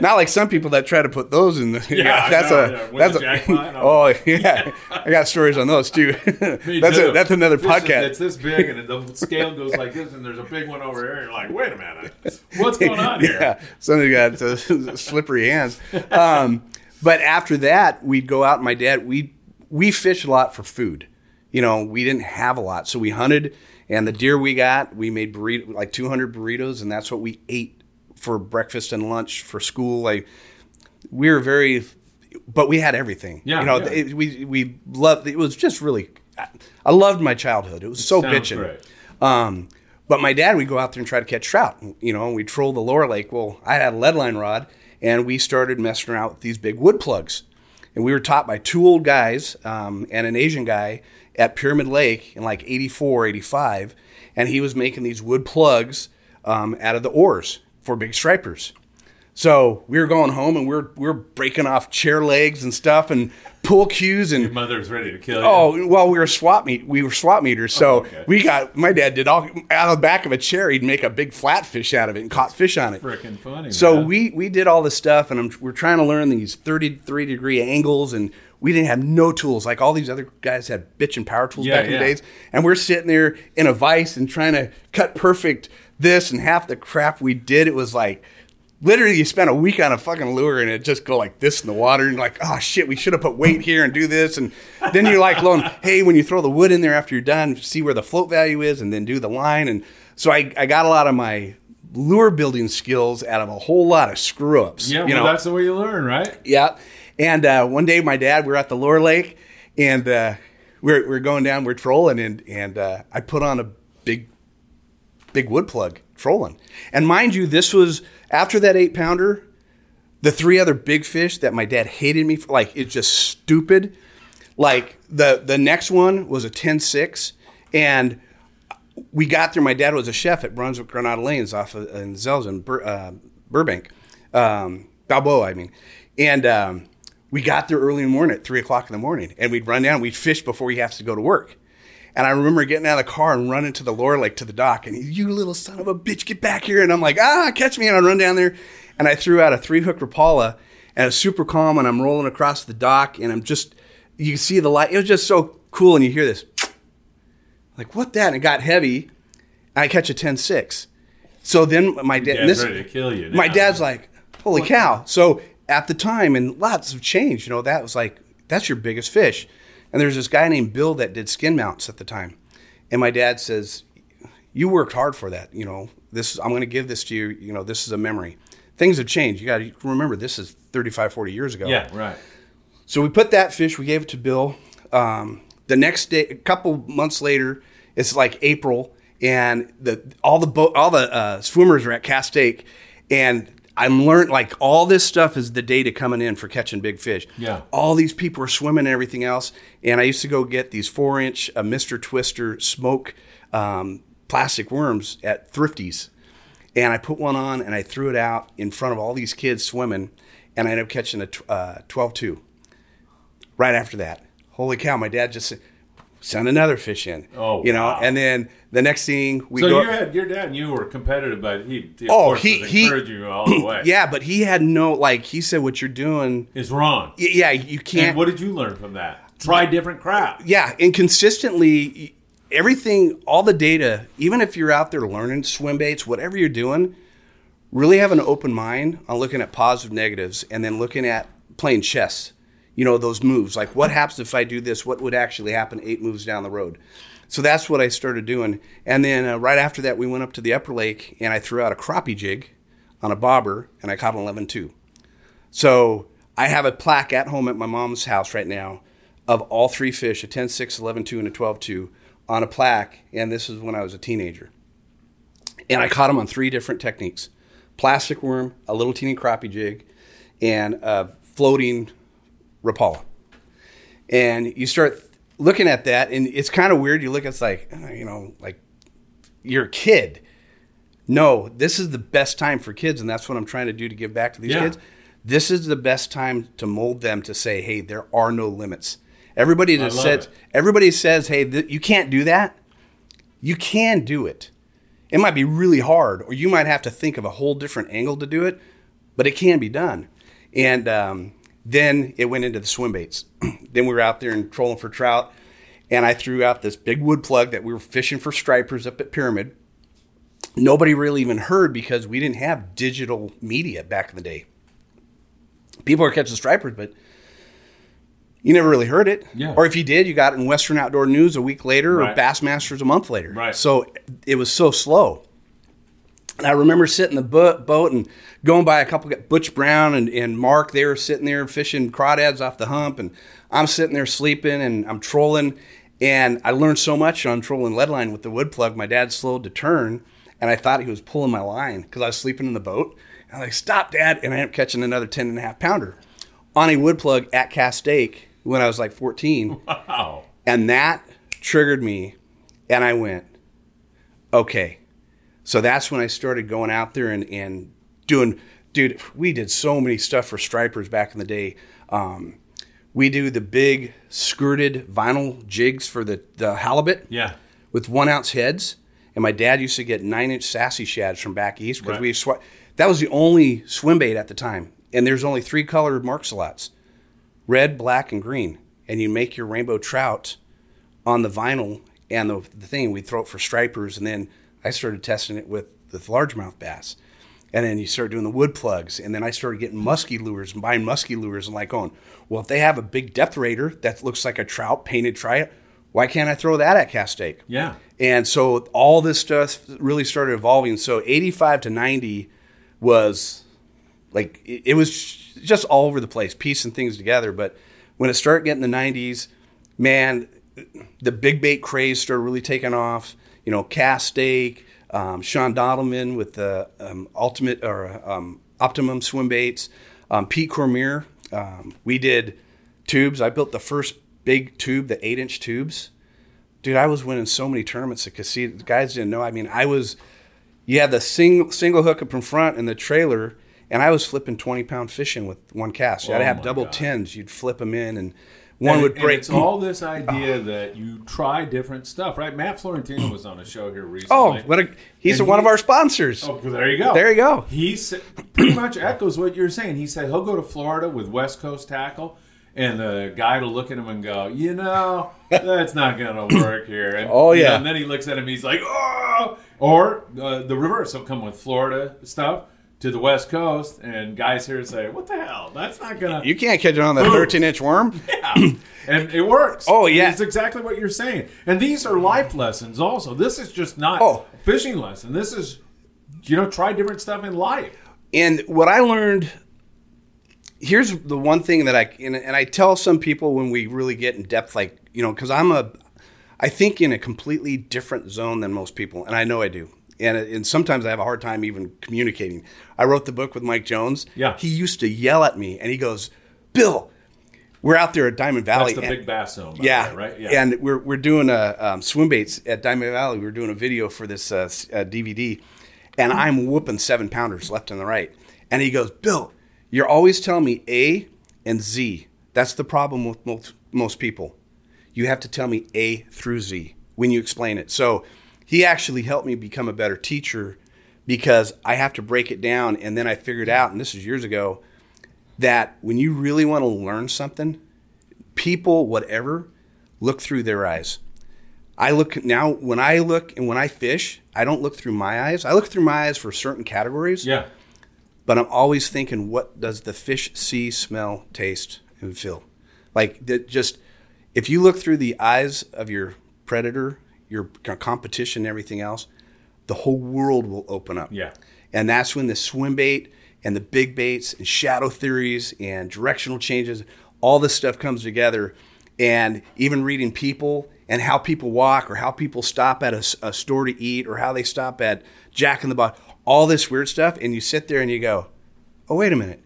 not like some people that try to put those in the. Yeah, that's know, a yeah. That's a. jackpot, oh yeah, I got stories on those too. That's too. a, that's another Fish is- podcast. It's this big, and the scale goes like this, and there's a big one over here. And You're like, wait a minute, what's going on here? yeah, somebody got uh, slippery hands. Um, but after that, we'd go out. And my dad, we we fished a lot for food. You know, we didn't have a lot, so we hunted. And the deer we got, we made burrito like 200 burritos, and that's what we ate for breakfast and lunch for school. Like we were very, but we had everything. Yeah, you know, yeah. it, we we loved. It was just really I, loved my childhood. It was so Sounds bitching. great. Um, but my dad, we'd go out there and try to catch trout, you know, we'd troll the lower lake. Well, I had a lead line rod, and we started messing around with these big wood plugs. And we were taught by two old guys um, and an Asian guy at Pyramid Lake in like 84, 85. And he was making these wood plugs um, out of the oars for big stripers. So we were going home and we we're, we we're breaking off chair legs and stuff and pull cues and Your mother's ready to kill you. Oh well, we were swap meet. We were swap meters, so Oh, okay. we got. My dad did all out of the back of a chair. He'd make a big flatfish out of it and caught fish on it. freaking funny. So man. we we did all this stuff, and I'm, we're trying to learn these 33 degree angles, and we didn't have no tools. Like all these other guys had bitch and power tools Yeah, back in yeah. the days, and we're sitting there in a vise and trying to cut perfect this and half the crap we did. It was like. Literally, you spent a week on a fucking lure and it just go like this in the water, and you're like, oh shit, we should have put weight here and do this, and then you're like, lone, hey, when you throw the wood in there after you're done, see where the float value is, and then do the line, and so I, I got a lot of my lure building skills out of a whole lot of screw ups. yeah, you well, know, that's the way you learn, right? yeah. And uh, one day, my dad, we were at the lure lake, and uh, we're we're going down, we're trolling, and and uh, I put on a big, big wood plug trolling. And mind you, this was after that eight pounder. The three other big fish that my dad hated me for, like it's just stupid. Like the the next one was a 10-6, and we got there. My dad was a chef at Brunswick Granada Lanes off of in Zelzin, Bur, uh, Burbank, um, Balboa, I mean. And um, we got there early in the morning at three o'clock in the morning, and we'd run down. We'd fish before he has to go to work. And I remember getting out of the car and running to the lower lake to the dock, and he, you little son of a bitch, get back here! And I'm like, ah, catch me! And I run down there, and I threw out a three hook Rapala, and it's super calm, and I'm rolling across the dock, and I'm just, you can see the light. It was just so cool, and you hear this, like what that? And it got heavy, and I catch a 10-6. So then my dad, Dad's this, ready to kill you. my dad's like, holy cow. So at the time, and lots have changed, you know, that was like, that's your biggest fish. And there's this guy named Bill that did skin mounts at the time. And my dad says, you worked hard for that. You know, this, I'm going to give this to you. You know, this is a memory. Things have changed. You got to remember, this is 35, 40 years ago. Yeah, right. So we put that fish, we gave it to Bill. Um, the next day, a couple months later, it's like April, and the all the boat, all the uh, swimmers are at Castaic, and I'm learned like all this stuff is the data coming in for catching big fish. Yeah. all these people are swimming and everything else, and I used to go get these four inch uh, Mister Twister smoke um, plastic worms at Thrifties, and I put one on and I threw it out in front of all these kids swimming, and I ended up catching a tw- uh, 12-2 right after that. Holy cow! My dad just said, sent another fish in. Oh, you know, wow. and then the next thing we So go. you had your dad and you were competitive, but he, Oh, he- he- encouraging you all the way. yeah, but he had no like. He said, "What you're doing, is wrong. yeah, you can't." And what did you learn from that? Try different crap. yeah, and consistently, everything, all the data, even if you're out there learning swim baits, whatever you're doing, really have an open mind on looking at positive, negatives, and then looking at playing chess. You know, those moves. Like, what happens if I do this? What would actually happen eight moves down the road? So that's what I started doing. And then uh, right after that, we went up to the upper lake and I threw out a crappie jig on a bobber and I caught an 11 2. So I have a plaque at home at my mom's house right now of all three fish a 10 6, 11 2, and a 12 2 on a plaque. And this is when I was a teenager. And I caught them on three different techniques plastic worm, a little teeny crappie jig, and a floating Rapala. And you start looking at that, and it's kind of weird. You look, at it's like, you know, like you're a kid. No, this is the best time for kids, and that's what I'm trying to do to give back to these Yeah. kids. This is the best time to mold them to say, "Hey, there are no limits." Everybody that says, it. everybody says, "Hey, th- you can't do that." You can do it. It might be really hard, or you might have to think of a whole different angle to do it, but it can be done. And um, then it went into the swim baits. then we were out there and trolling for trout, and I threw out this big wood plug that we were fishing for stripers up at Pyramid. Nobody really even heard because we didn't have digital media back in the day. People were catching stripers, but you never really heard it. Yeah. Or if you did, you got it in Western Outdoor News a week later Right. or Bassmasters a month later. Right. So it was so slow. And I remember sitting in the bo- boat and going by a couple, Butch Brown and, and Mark, they were sitting there fishing crawdads off the hump. And I'm sitting there sleeping and I'm trolling. And I learned so much on trolling lead line with the wood plug. My dad slowed to turn, and I thought he was pulling my line because I was sleeping in the boat. And I'm like, stop, dad. And I ended up catching another 10 and a half pounder on a wood plug at Castaic when I was like 14. Wow. And that triggered me. And I went, okay. So that's when I started going out there and, and doing, dude, we did so many stuff for stripers back in the day. Um, we do the big skirted vinyl jigs for the, the halibut Yeah. with one ounce heads. And my dad used to get nine inch sassy shads from back east because Right. we sw- that was the only swim bait at the time. And there's only three colored mark slots red, black, and green. And you make your rainbow trout on the vinyl and the, the thing. We throw it for stripers. And then I started testing it with the largemouth bass. And then you start doing the wood plugs. And then I started getting musky lures and buying musky lures and like going, well, if they have a big depth raider that looks like a trout painted trout, why can't I throw that at Castaic? Yeah. And so all this stuff really started evolving. So 85 to 90 was like, it, it was just all over the place, piecing things together. But when it started getting the 90s, man, the big bait craze started really taking off. You know, Castaic, um, Sean Dottleman with the um, ultimate or um, optimum swim baits, um, Pete Cormier. Um, we did tubes. I built the first big tube, the eight inch tubes dude, I was winning so many tournaments at casino. The guys didn't know. I mean, I was, you had the single single hook up in front and the trailer, and I was flipping twenty pound fishing with one cast. You had to Oh have double God. tens. You'd flip them in, and one and, would break. it's all this idea that you try different stuff, right? Matt Florentino was on a show here recently. oh, what a, he's one he- of our sponsors. Oh, there you go. There you go. He pretty much echoes what you're saying. He said he'll go to Florida with West Coast tackle, and the guy will look at him and go, "You know, that's not going to work here." And, Oh, you know, yeah. and then he looks at him. He's like, "Oh!" Or uh, the reverse. He'll come with Florida stuff to the West Coast, and guys here say, "What the hell? That's not to." You can't catch it on the thirteen inch worm. Yeah, and it works. Oh, yeah. it's exactly what you're saying. And these are life lessons. Also, this is just not Oh. a fishing lesson. This is, you know, try different stuff in life. And what I learned here's the one thing that I and, and I tell some people when we really get in depth, like you know, because I'm a I think in a completely different zone than most people, and I know I do. And, and sometimes I have a hard time even communicating. I wrote the book with Mike Jones. Yeah. He used to yell at me, and he goes, "Bill, we're out there at Diamond Valley." That's the and- big bass zone. yeah, way, right. Yeah, and we're we're doing a um, swim baits at Diamond Valley. We are doing a video for this uh, uh, DVD, and I'm whooping seven pounders left and the right. And he goes, "Bill, you're always telling me A and Z. That's the problem with most most people. You have to tell me A through Z when you explain it." So he actually helped me become a better teacher because I have to break it down, and then I figured out, and this is years ago, that when you really want to learn something, people, whatever, look through their eyes. I look now when I look and when I fish, I don't look through my eyes. I look through my eyes for certain categories, yeah. but I'm always thinking, what does the fish see, smell, taste, and feel? Like that. Just if you look through the eyes of your predator, your competition, and everything else, the whole world will open up. Yeah. And that's when the swim bait and the big baits and shadow theories and directional changes, all this stuff comes together. And even reading people and how people walk or how people stop at a store to eat or how they stop at Jack in the Box, all this weird stuff. And you sit there and you go, oh, wait a minute.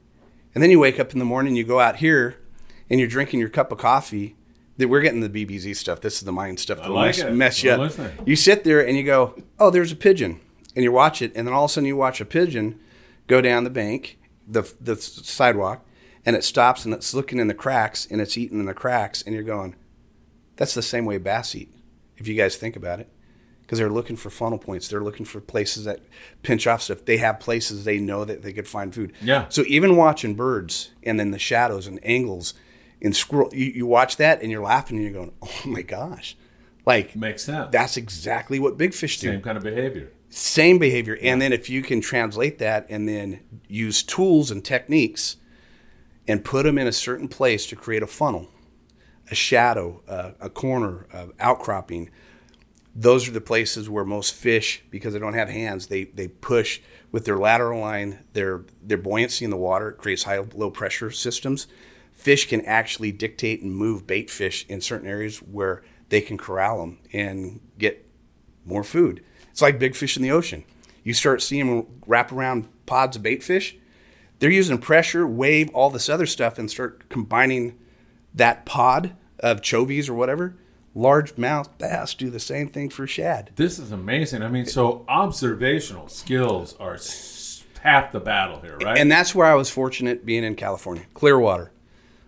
And then you wake up in the morning, you go out here and you're drinking your cup of coffee. That we're getting the BBZ stuff. This is the mind stuff that like mess, mess you up. listening. You sit there and you go, "Oh, there's a pigeon," and you watch it, and then all of a sudden you watch a pigeon go down the bank, the the sidewalk, and it stops and it's looking in the cracks and it's eating in the cracks, and you're going, "That's the same way bass eat." If you guys think about it, because they're looking for funnel points, they're looking for places that pinch off stuff. They have places they know that they could find food. Yeah. So even watching birds and then the shadows and angles and squirrel, you, you watch that and you're laughing and you're going, "Oh my gosh!" Like Makes sense. that's exactly what big fish do. Same kind of behavior. Same behavior. And then if you can translate that and then use tools and techniques and put them in a certain place to create a funnel, a shadow, uh, a corner, uh, outcropping, those are the places where most fish, because they don't have hands, they, they push with their lateral line, their, their buoyancy in the water, it creates high low pressure systems. Fish can actually dictate and move bait fish in certain areas where they can corral them and get more food. It's like big fish in the ocean. You start seeing them wrap around pods of bait fish. They're using pressure, wave, all this other stuff, and start combining that pod of chovies or whatever. Largemouth bass do the same thing for shad. This is amazing. I mean, so observational skills are half the battle here, right? And that's where I was fortunate being in California, Clearwater.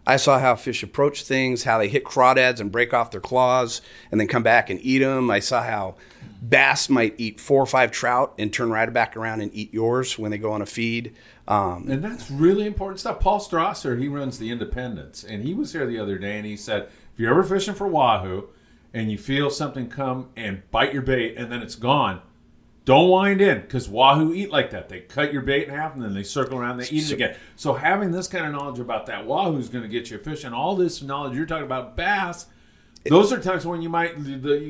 I saw how fish approach things, how they hit crawdads and break off their claws and then come back and eat them. I saw how bass might eat four or five trout and turn right back around and eat yours when they go on a feed. Um, And that's really important stuff. Paul Strasser, he runs the Independence, and he was here the other day, and he said, if you're ever fishing for wahoo, and you feel something come and bite your bait, and then it's gone, don't wind in because wahoo eat like that. They cut your bait in half, and then they circle around, they eat it again. So having this kind of knowledge about that wahoo is going to get you a fish, and all this knowledge you're talking about bass. Those are times when you might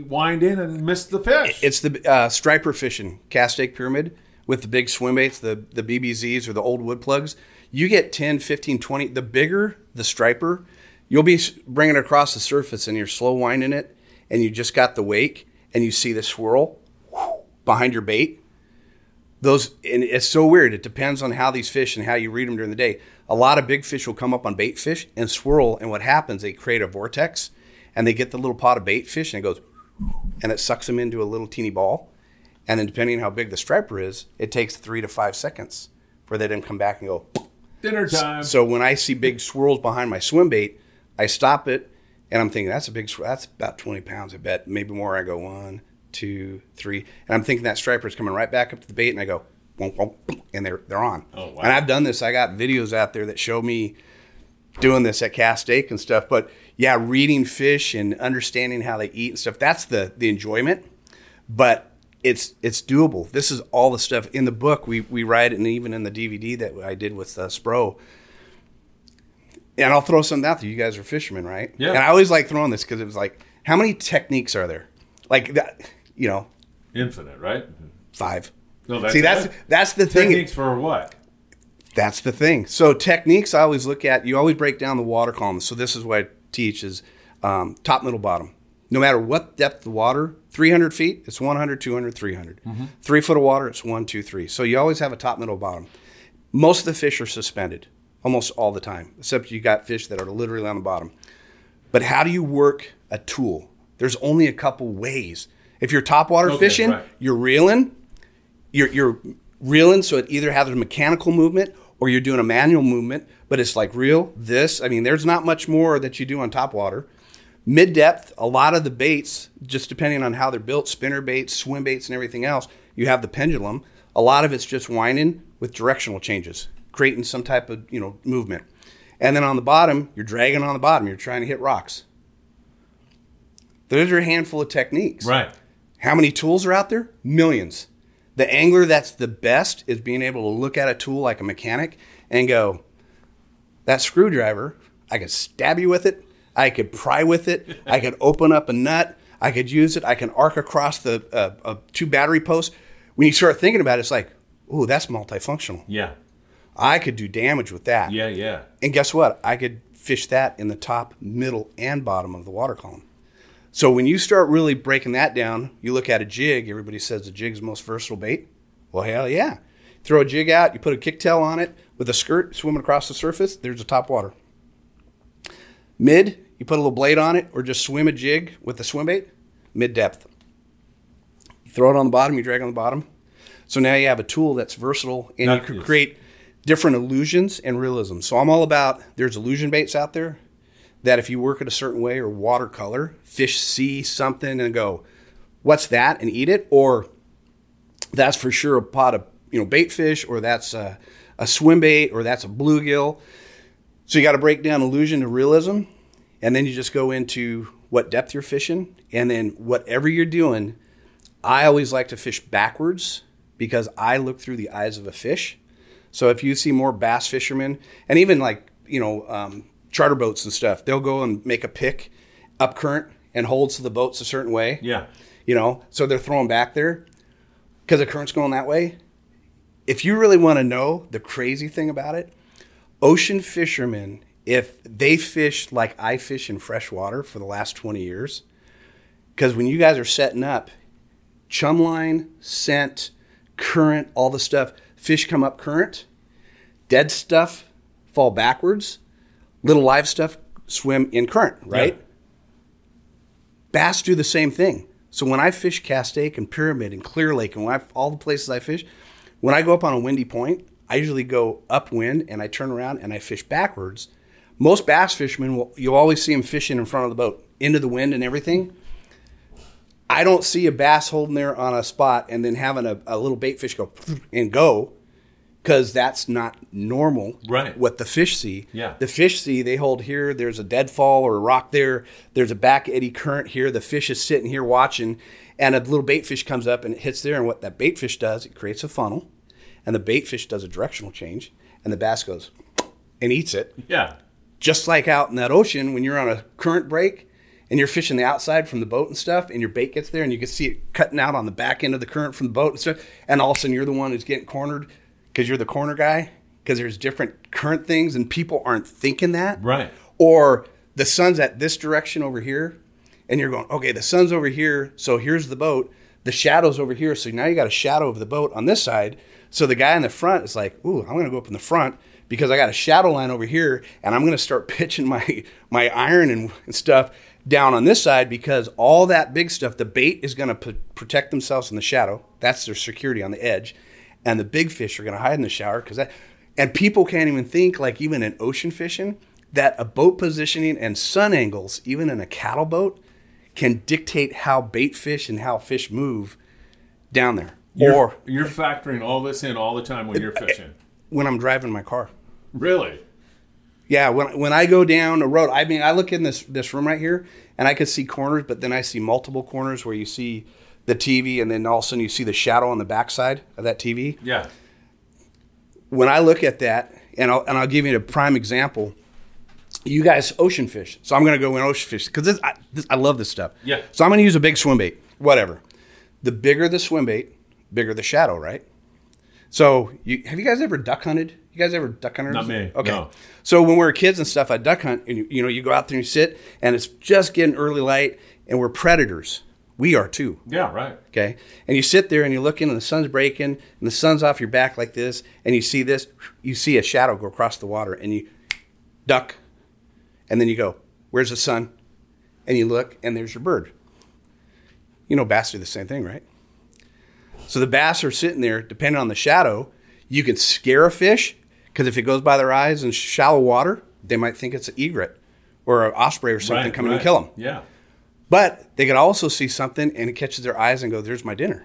wind in and miss the fish. It's the uh, striper fishing, Castaic pyramid with the big swim baits, the, the BBZs or the old wood plugs. You get 10, 15, 20. The bigger the striper, you'll be bringing it across the surface and you're slow winding it and you just got the wake and you see the swirl behind your bait. Those and it's so weird. It depends on how these fish and how you read them during the day. A lot of big fish will come up on bait fish and swirl, and what happens? They create a vortex, and they get the little pot of bait fish, and it goes, and it sucks them into a little teeny ball. And then depending on how big the striper is, it takes three to five seconds for they to come back and go. Dinner time. So when I see big swirls behind my swim bait, I stop it, and I'm thinking that's a big. That's about twenty pounds. I bet maybe more. I go one, two, three, and I'm thinking that striper is coming right back up to the bait, and I go, wonk, wonk, and they're they're on. Oh, wow. And I've done this. I got videos out there that show me doing this at Castaic and stuff. But yeah, reading fish and understanding how they eat and stuff. That's the the enjoyment. But it's it's doable. This is all the stuff in the book. We we write it, and even in the DVD that I did with uh, Spro. And I'll throw something out there. You guys are fishermen, right? Yeah. And I always like throwing this because it was like, how many techniques are there? Like that, you know, Infinite, right? five. No, that's See, that's it. that's the thing. Techniques for what? That's the thing. So techniques, I always look at. You always break down the water columns. So this is what I teach: is um, top, middle, bottom. No matter what depth of water, 300 feet, it's 100, 200, 300. Three foot of water, it's one, two, three. So you always have a top, middle, bottom. Most of the fish are suspended, almost all the time, except you got fish that are literally on the bottom. But how do you work a tool? There's only a couple ways. If you're topwater Okay, fishing, right. you're reeling, you're, you're reeling, so it either has a mechanical movement or you're doing a manual movement, but it's like reel, this. I mean, there's not much more that you do on top water. Mid depth, a lot of the baits, just depending on how they're built, spinner baits, swim baits, and everything else, you have the pendulum. A lot of it's just winding with directional changes, creating some type of you know movement. And then on the bottom, you're dragging on the bottom. You're trying to hit rocks. Those are a handful of techniques. Right. How many tools are out there? Millions. The angler that's the best is being able to look at a tool like a mechanic and go, that screwdriver, I could stab you with it. I could pry with it. I could open up a nut. I could use it. I can arc across the uh, uh, two battery posts. When you start thinking about it, it's like, oh, that's multifunctional. Yeah. I could do damage with that. Yeah. Yeah. And guess what? I could fish that in the top, middle, and bottom of the water column. So when you start really breaking that down, you look at a jig. Everybody says the jig's the most versatile bait. Well, hell yeah! Throw a jig out. You put a kicktail on it with a skirt swimming across the surface. There's a top water. Mid, you put a little blade on it, or just swim a jig with a swim bait. Mid depth. You throw it on the bottom. You drag on the bottom. So now you have a tool that's versatile, and you can create different illusions and realism. So I'm all about there's illusion baits out there that if you work it a certain way or watercolor, fish see something and go, "What's that?" and eat it, or that's for sure a pot of you know bait fish, or that's a, a swim bait, or that's a bluegill. So you got to break down illusion to realism, and then you just go into what depth you're fishing, and then whatever you're doing. I always like to fish backwards because I look through the eyes of a fish. So if you see more bass fishermen, and even like you know um, charter boats and stuff, they'll go and make a pick up current and hold holds the boats a certain way. Yeah. You know, so they're throwing back there because the current's going that way. If you really want to know the crazy thing about it, ocean fishermen, if they fish like I fish in fresh water for the last 20 years, because when you guys are setting up, chum line, scent, current, all the stuff, fish come up current, dead stuff fall backwards, little live stuff swim in current, right? Yeah. Bass do the same thing. So when I fish Castaic and Pyramid and Clear Lake and I, all the places I fish, when I go up on a windy point, I usually go upwind and I turn around and I fish backwards. Most bass fishermen will you always see them fishing in front of the boat, into the wind and everything. I don't see a bass holding there on a spot and then having a, a little bait fish go and go because that's not normal. Right. What the fish see. Yeah. The fish see they hold here. There's a deadfall or a rock there. There's a back eddy current here. The fish is sitting here watching, and a little bait fish comes up and it hits there. And what that bait fish does, it creates a funnel, and the bait fish does a directional change, and the bass goes and eats it Yeah. just like out in that ocean when you're on a current break and you're fishing the outside from the boat and stuff and your bait gets there and you can see it cutting out on the back end of the current from the boat and stuff and all of a sudden you're the one who's getting cornered because you're the corner guy because there's different current things and people aren't thinking that. Right. or the sun's at this direction over here and you're going okay the sun's over here so here's the boat. The shadow's over here so now you got a shadow of the boat on this side. So the guy in the front is like ooh i'm going to go up in the front because i got a shadow line over here and i'm going to start pitching my my iron and, and stuff down on this side because all that big stuff the bait is going to p- protect themselves in the shadow. That's their security on the edge and the big fish are going to hide in the shower because that and people can't even think like even in ocean fishing that a boat positioning and sun angles even in a cattle boat can dictate how bait fish and how fish move down there You're, or you're factoring all this in all the time when you're fishing. when i'm driving my car Really? yeah when, when i go down a road i mean i look in this this room right here and i could see corners but then i see multiple corners where you see the tv and then all of a sudden you see the shadow on the backside of that tv Yeah. when I look at that, and I'll, and I'll give you a prime example. You guys ocean fish, so I'm going to go in ocean fish because I, this, I love this stuff. Yeah. So I'm going to use a big swim bait, whatever. The bigger the swim bait, bigger the shadow, right? So you have you guys ever duck hunted? You guys ever duck hunted? Not me, Okay. no. So when we were kids and stuff, I duck hunt, and you, you know you go out there and you sit, and it's just getting early light, and we're predators. We are too. Yeah, right. Okay. And you sit there and you look in and the sun's breaking and the sun's off your back like this and you see this, you see a shadow go across the water and you duck and then you go, Where's the sun? And you look and there's your bird. You know, bass do the same thing, right? So the bass are sitting there, depending on the shadow, you can scare a fish because if it goes by their eyes in shallow water, they might think it's an egret or an osprey or something right, coming right. and kill them. Yeah. But they could also see something and it catches their eyes and go, "There's my dinner."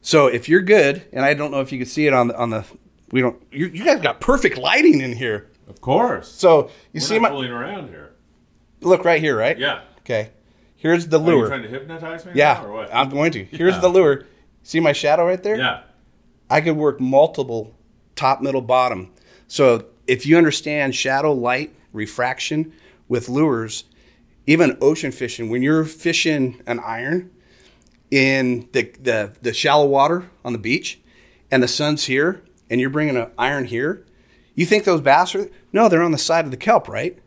So if you're good, and I don't know if you can see it on the on the, we don't. You, you guys got perfect lighting in here. Of course. So you We're see my fooling around here. look right here, right? Yeah. Okay. Here's the Are you lure. trying to hypnotize me? yeah, now, or what? I'm going to. Here's Yeah. the lure. See my shadow right there? yeah. I could work multiple top, middle, bottom. So if you understand shadow, light, refraction with lures, even ocean fishing, when you're fishing an iron in the, the, the shallow water on the beach and the sun's here and you're bringing an iron here, you think those bass are, no, they're on the side of the kelp, right?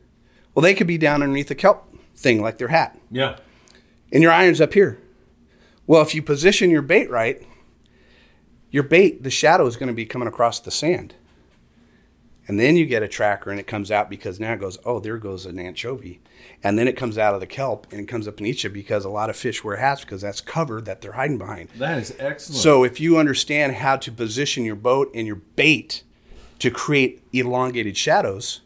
Well, they could be down underneath the kelp thing like their hat Yeah. and your iron's up here. Well, if you position your bait right, your bait, the shadow is going to be coming across the sand. And then you get a tracker and it comes out because now it goes, oh, there goes an anchovy. And then it comes out of the kelp and it comes up and eats you because a lot of fish wear hats because that's cover that they're hiding behind. That is excellent. So if you understand how to position your boat and your bait to create elongated shadows,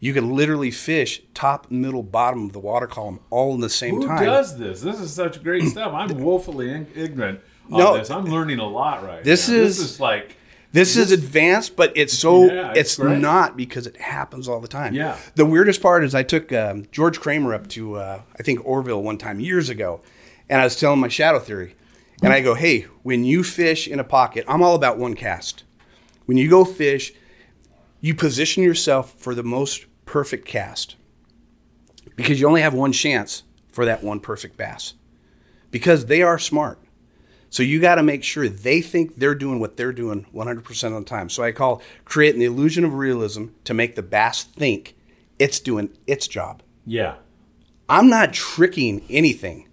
you can literally fish top, middle, bottom of the water column all in the same who time. Who does this? This is such great stuff. I'm woefully in- ignorant of No. this. I'm learning a lot right This now. is- this is like This is advanced, but it's so Yeah, it's it's, great. not because it happens all the time. Yeah. The weirdest part is I took um, George Kramer up to uh, I think Oroville one time years ago, and I was telling my shadow theory, and I go, hey, when you fish in a pocket, I'm all about one cast. When you go fish, you position yourself for the most perfect cast because you only have one chance for that one perfect bass because they are smart. So you got to make sure they think they're doing what they're doing 100% of the time. So I call creating the illusion of realism to make the bass think it's doing its job. yeah. I'm not tricking anything.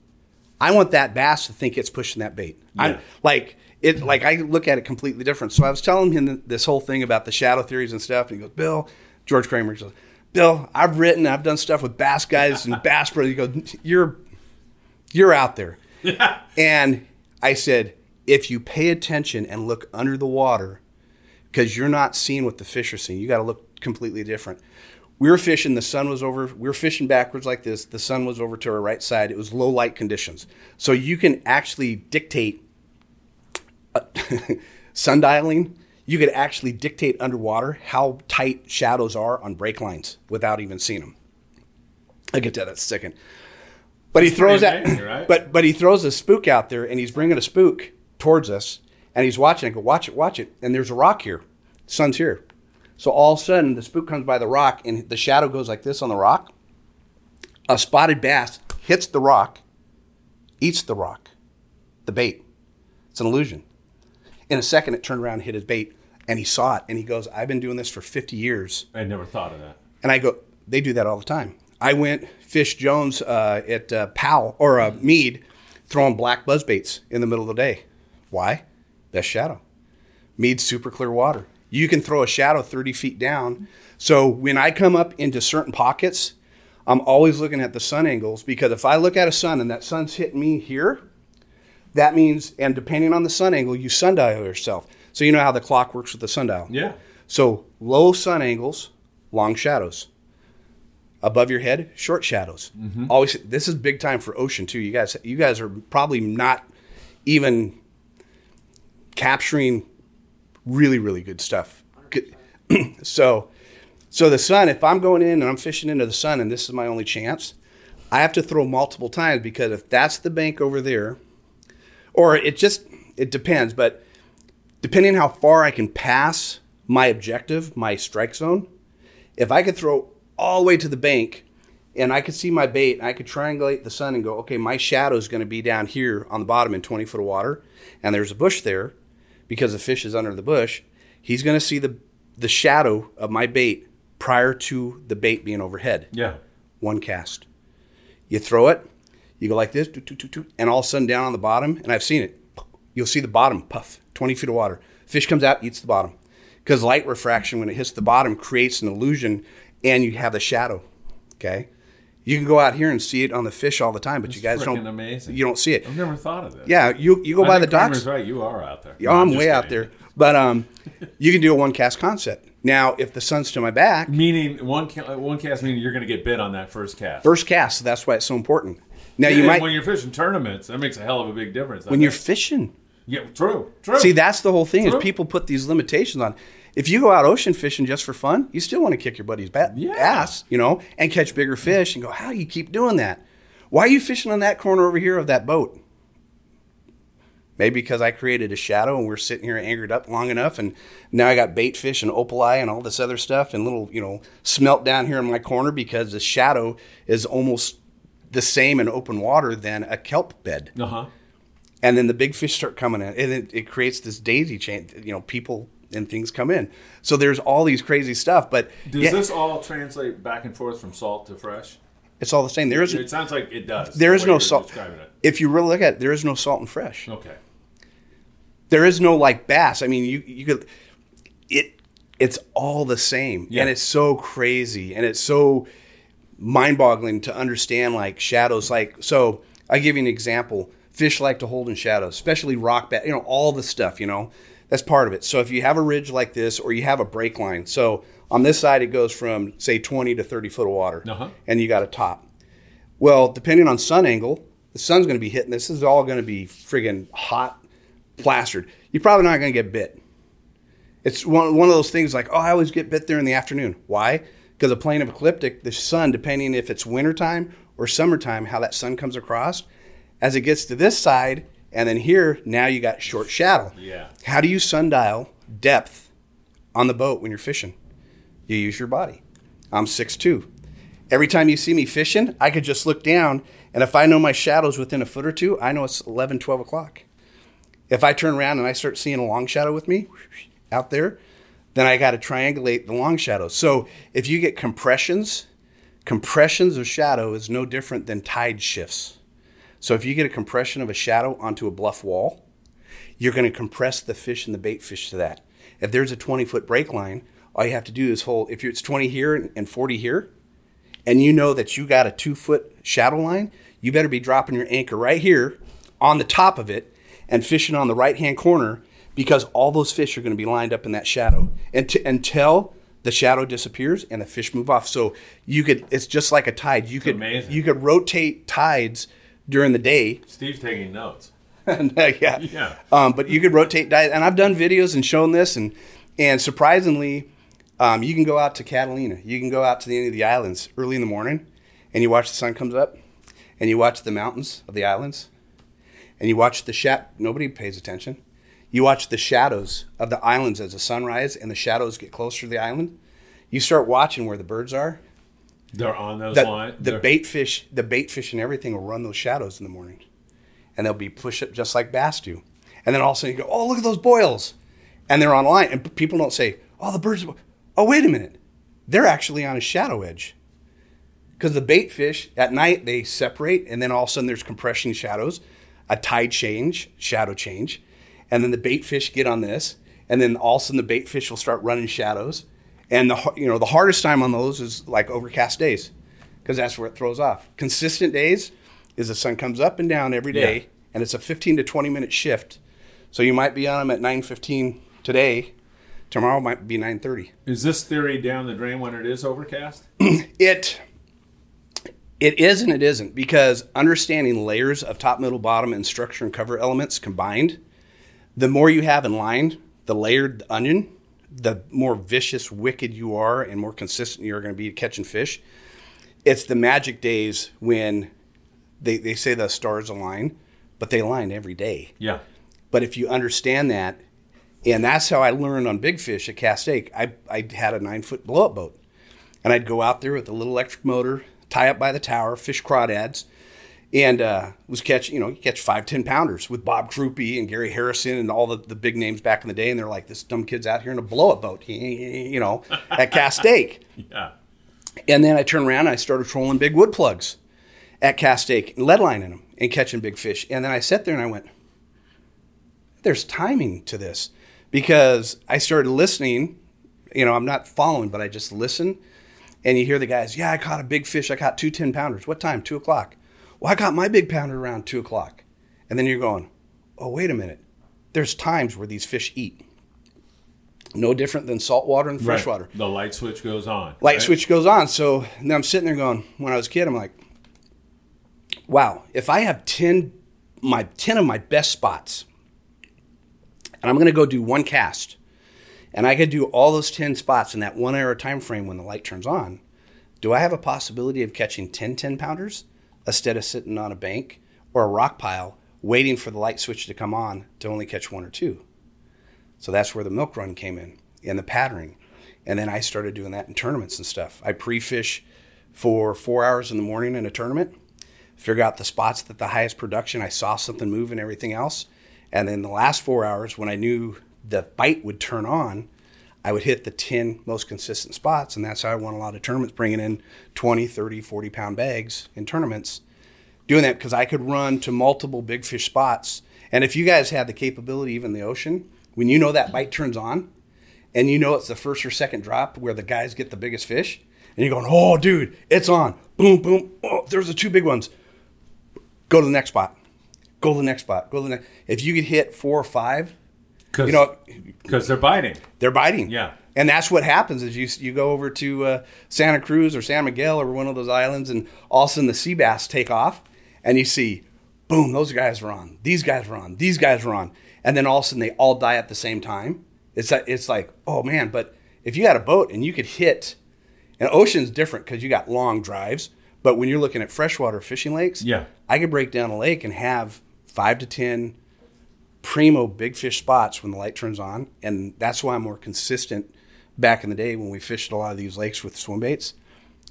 I want that bass to think it's pushing that bait. Yeah. I'm like it. Like I look at it completely different. So I was telling him this whole thing about the shadow theories and stuff, and he goes, "Bill, George Kramer goes, Bill, I've written, I've done stuff with bass guys and bass pros. He goes, you're you're out there." And I said, if you pay attention and look under the water, because you're not seeing what the fish are seeing, you got to look completely different. We were fishing, the sun was over, we were fishing backwards like this. The sun was over to our right side. It was low light conditions. So you can actually dictate uh, sundialing. You could actually dictate underwater how tight shadows are on brake lines without even seeing them. I'll get to that in a second. But he throws that, right? but but he throws a spook out there, and he's bringing a spook towards us, and he's watching. I go, watch it, watch it. And there's a rock here. Sun's here. So all of a sudden, the spook comes by the rock, and the shadow goes like this on the rock. A spotted bass hits the rock, eats the rock, the bait. It's an illusion. In a second, it turned around hit his bait, and he saw it, and he goes, "I've been doing this for 50 years." I never thought of that. And I go, they do that all the time. I went fish Jones uh, at uh, Powell or uh, Mead, throwing black buzz baits in the middle of the day. Why? Best shadow. Mead's super clear water. You can throw a shadow 30 feet down. So when I come up into certain pockets, I'm always looking at the sun angles because if I look at a sun and that sun's hitting me here, that means, and depending on the sun angle, you sundial yourself. So you know how the clock works with the sundial. Yeah. So low sun angles, long shadows. Above your head, short shadows. Mm-hmm. Always. This is big time for ocean too. You guys, you guys are probably not even capturing really, really good stuff. So, so the sun. If I'm going in and I'm fishing into the sun, and this is my only chance, I have to throw multiple times because if that's the bank over there, or it just it depends, but depending how far I can pass my objective, my strike zone, if I could throw all the way to the bank and I could see my bait and I could triangulate the sun and go, okay, my shadow is going to be down here on the bottom in 20 foot of water, and there's a bush there because the fish is under the bush, he's going to see the, the shadow of my bait prior to the bait being overhead Yeah. one cast. You throw it, you go like this, doo, doo, doo, and all of a sudden down on the bottom, and I've seen it, you'll see the bottom puff, 20 feet of water. Fish comes out, eats the bottom. Because light refraction, when it hits the bottom, creates an illusion, and you have the shadow. Okay? You can go out here and see it on the fish all the time, but you guys don't. amazing. You don't see it. I've never thought of this. Yeah, you you go I by the docks. Kramer's right. You are out there. Oh, I'm, just way out there, but um, you can do a one cast concept. Now, if the sun's to my back, Meaning one ca- one cast meaning you're going to get bit on that first cast. first cast. So that's why it's so important. Now you And might when you're fishing tournaments, that makes a hell of a big difference. when you're fishing. yeah, true, true. See, that's the whole thing True. is people put these limitations on. If you go out ocean fishing just for fun, you still want to kick your buddy's ba- Yeah. ass, you know, and catch bigger fish and go, how do you keep doing that? Why are you fishing on that corner over here of that boat? Maybe because I created a shadow and we're sitting here anchored up long enough, and now I got bait fish and opaleye and all this other stuff and little, you know, smelt down here in my corner because the shadow is almost the same in open water than a kelp bed uh huh. and then the big fish start coming in and it, it creates this daisy chain you know people and things come in so there's all these crazy stuff but Does yeah, this all translate back and forth from salt to fresh? it's all the same There is. It sounds like it does. there the is no salt if you really look at it there is no salt and fresh Okay. there is no like bass i mean you you could it it's all the same Yeah. and it's so crazy and it's so mind-boggling to understand like shadows like so i give you an example fish like to hold in shadows especially rock bass you know all the stuff you know that's part of it so if you have a ridge like this or you have a break line so on this side it goes from say 20 to 30 foot of water Uh-huh. and you got a top well depending on sun angle the sun's going to be hitting this. this is all going to be friggin' hot plastered you're probably not going to get bit it's one, one of those things like, oh, I always get bit there in the afternoon. Why? Because a plane of ecliptic, the sun, depending if it's wintertime or summertime, how that sun comes across, as it gets to this side, and then here, now you got short shadow. Yeah. How do you sundial depth on the boat when you're fishing? You use your body. I'm 6'2. Every time you see me fishing, I could just look down, and if I know my shadow's within a foot or two, I know it's 11, 12 o'clock. If I turn around and I start seeing a long shadow with me out there, then I got to triangulate the long shadow. So if you get compressions, compressions of shadow is no different than tide shifts. So if you get a compression of a shadow onto a bluff wall, you're going to compress the fish and the bait fish to that. If there's a 20 foot break line, all you have to do is hold, if it's 20 here and 40 here, and you know that you got a two foot shadow line, you better be dropping your anchor right here on the top of it and fishing on the right hand corner because all those fish are going to be lined up in that shadow until, until the shadow disappears and the fish move off. So you could, it's just like a tide. You could, amazing. you could rotate tides during the day Steve's taking notes. yeah. Yeah. Um, but you could rotate diet, and I've done videos and shown this, and and surprisingly, um, you can go out to Catalina, you can go out to the end of the islands early in the morning, and you watch the sun comes up, and you watch the mountains of the islands, and you watch the shat. Nobody pays attention. You watch the shadows of the islands as the sun rises, and the shadows get closer to the island. You start watching where the birds are. They're on those The, lines. the They're- bait fish, the bait fish, and everything will run those shadows in the morning and they'll be push up just like bass do. And then all of a sudden you go, oh, look at those boils. And they're online. And people don't say, oh, the birds, oh, wait a minute. They're actually on a shadow edge. Because the bait fish at night, they separate, and then all of a sudden there's compression shadows, a tide change, shadow change. And then the bait fish get on this, and then all of a sudden the bait fish will start running shadows. And the you know the hardest time on those is like overcast days, because that's where it throws off. Consistent days is the sun comes up and down every day, Yeah. and it's a 15 to 20 minute shift. So you might be on them at 9:15 today, tomorrow might be 9:30. is this theory down the drain when it is overcast? It it is and it isn't because understanding layers of top, middle, bottom, and structure and cover elements combined, the more you have in line, the layered onion, the more vicious, wicked you are, and more consistent you're going to be catching fish. It's the magic days when they, they say the stars align, but they align every day. Yeah. But if you understand that, and that's how I learned on big fish at Castaic Lake, I, I had a nine foot blow up boat. And I'd go out there with a little electric motor, tie up by the tower, fish crawdads, and uh, was catch, you know, you catch five, 10 pounders with Bob Crupi and Gary Harrison and all the, the big names back in the day. And they're like, this dumb kid's out here in a blow up boat, you know, at Castaic. Yeah. And then I turned around and I started trolling big wood plugs at Castaic and lead line in them and catching big fish. And then I sat there and I went, there's timing to this because I started listening. You know, I'm not following, but I just listen. And you hear the guys, yeah, I caught a big fish. I caught two 10 pounders. What time? Two o'clock. Well, I caught my big pounder around two o'clock. And then you're going, oh, wait a minute. There's times where these fish eat. No different than saltwater and Right. freshwater The light switch goes on. light right? switch goes on. So now I'm sitting there going, when I was a kid, I'm like, wow, if I have 10, my 10 of my best spots, and I'm going to go do one cast, and I could do all those 10 spots in that one hour time frame when the light turns on, do I have a possibility of catching 10 10 pounders instead of sitting on a bank or a rock pile waiting for the light switch to come on to only catch one or two? So that's where the milk run came in and the patterning. And then I started doing that in tournaments and stuff. I pre fish for four hours in the morning in a tournament, figure out the spots that the highest production, I saw something move and everything else. And then the last four hours, when I knew the bite would turn on, I would hit the 10 most consistent spots. And that's how I won a lot of tournaments, bringing in 20, 30, 40 pound bags in tournaments. Doing that because I could run to multiple big fish spots. And if you guys had the capability, even the ocean, when you know that bite turns on, and you know it's the first or second drop where the guys get the biggest fish, and you're going, oh, dude, it's on. Boom, boom. Oh, there's the two big ones. Go to the next spot. Go to the next spot. Go to the next. If you could hit four or five, Cause, you know, because they're biting. they're biting. Yeah. And that's what happens is you you go over to uh, Santa Cruz or San Miguel or one of those islands, and all of a sudden the sea bass take off, and you see, boom, those guys are on. These guys are on. These guys are on. And then all of a sudden they all die at the same time. It's like, it's like, oh man, but if you had a boat and you could hit, and ocean's different because you got long drives, but when you're looking at freshwater fishing lakes, Yeah. I could break down a lake and have five to ten primo big fish spots when the light turns on, and that's why I'm more consistent. Back in the day when we fished a lot of these lakes with swim baits,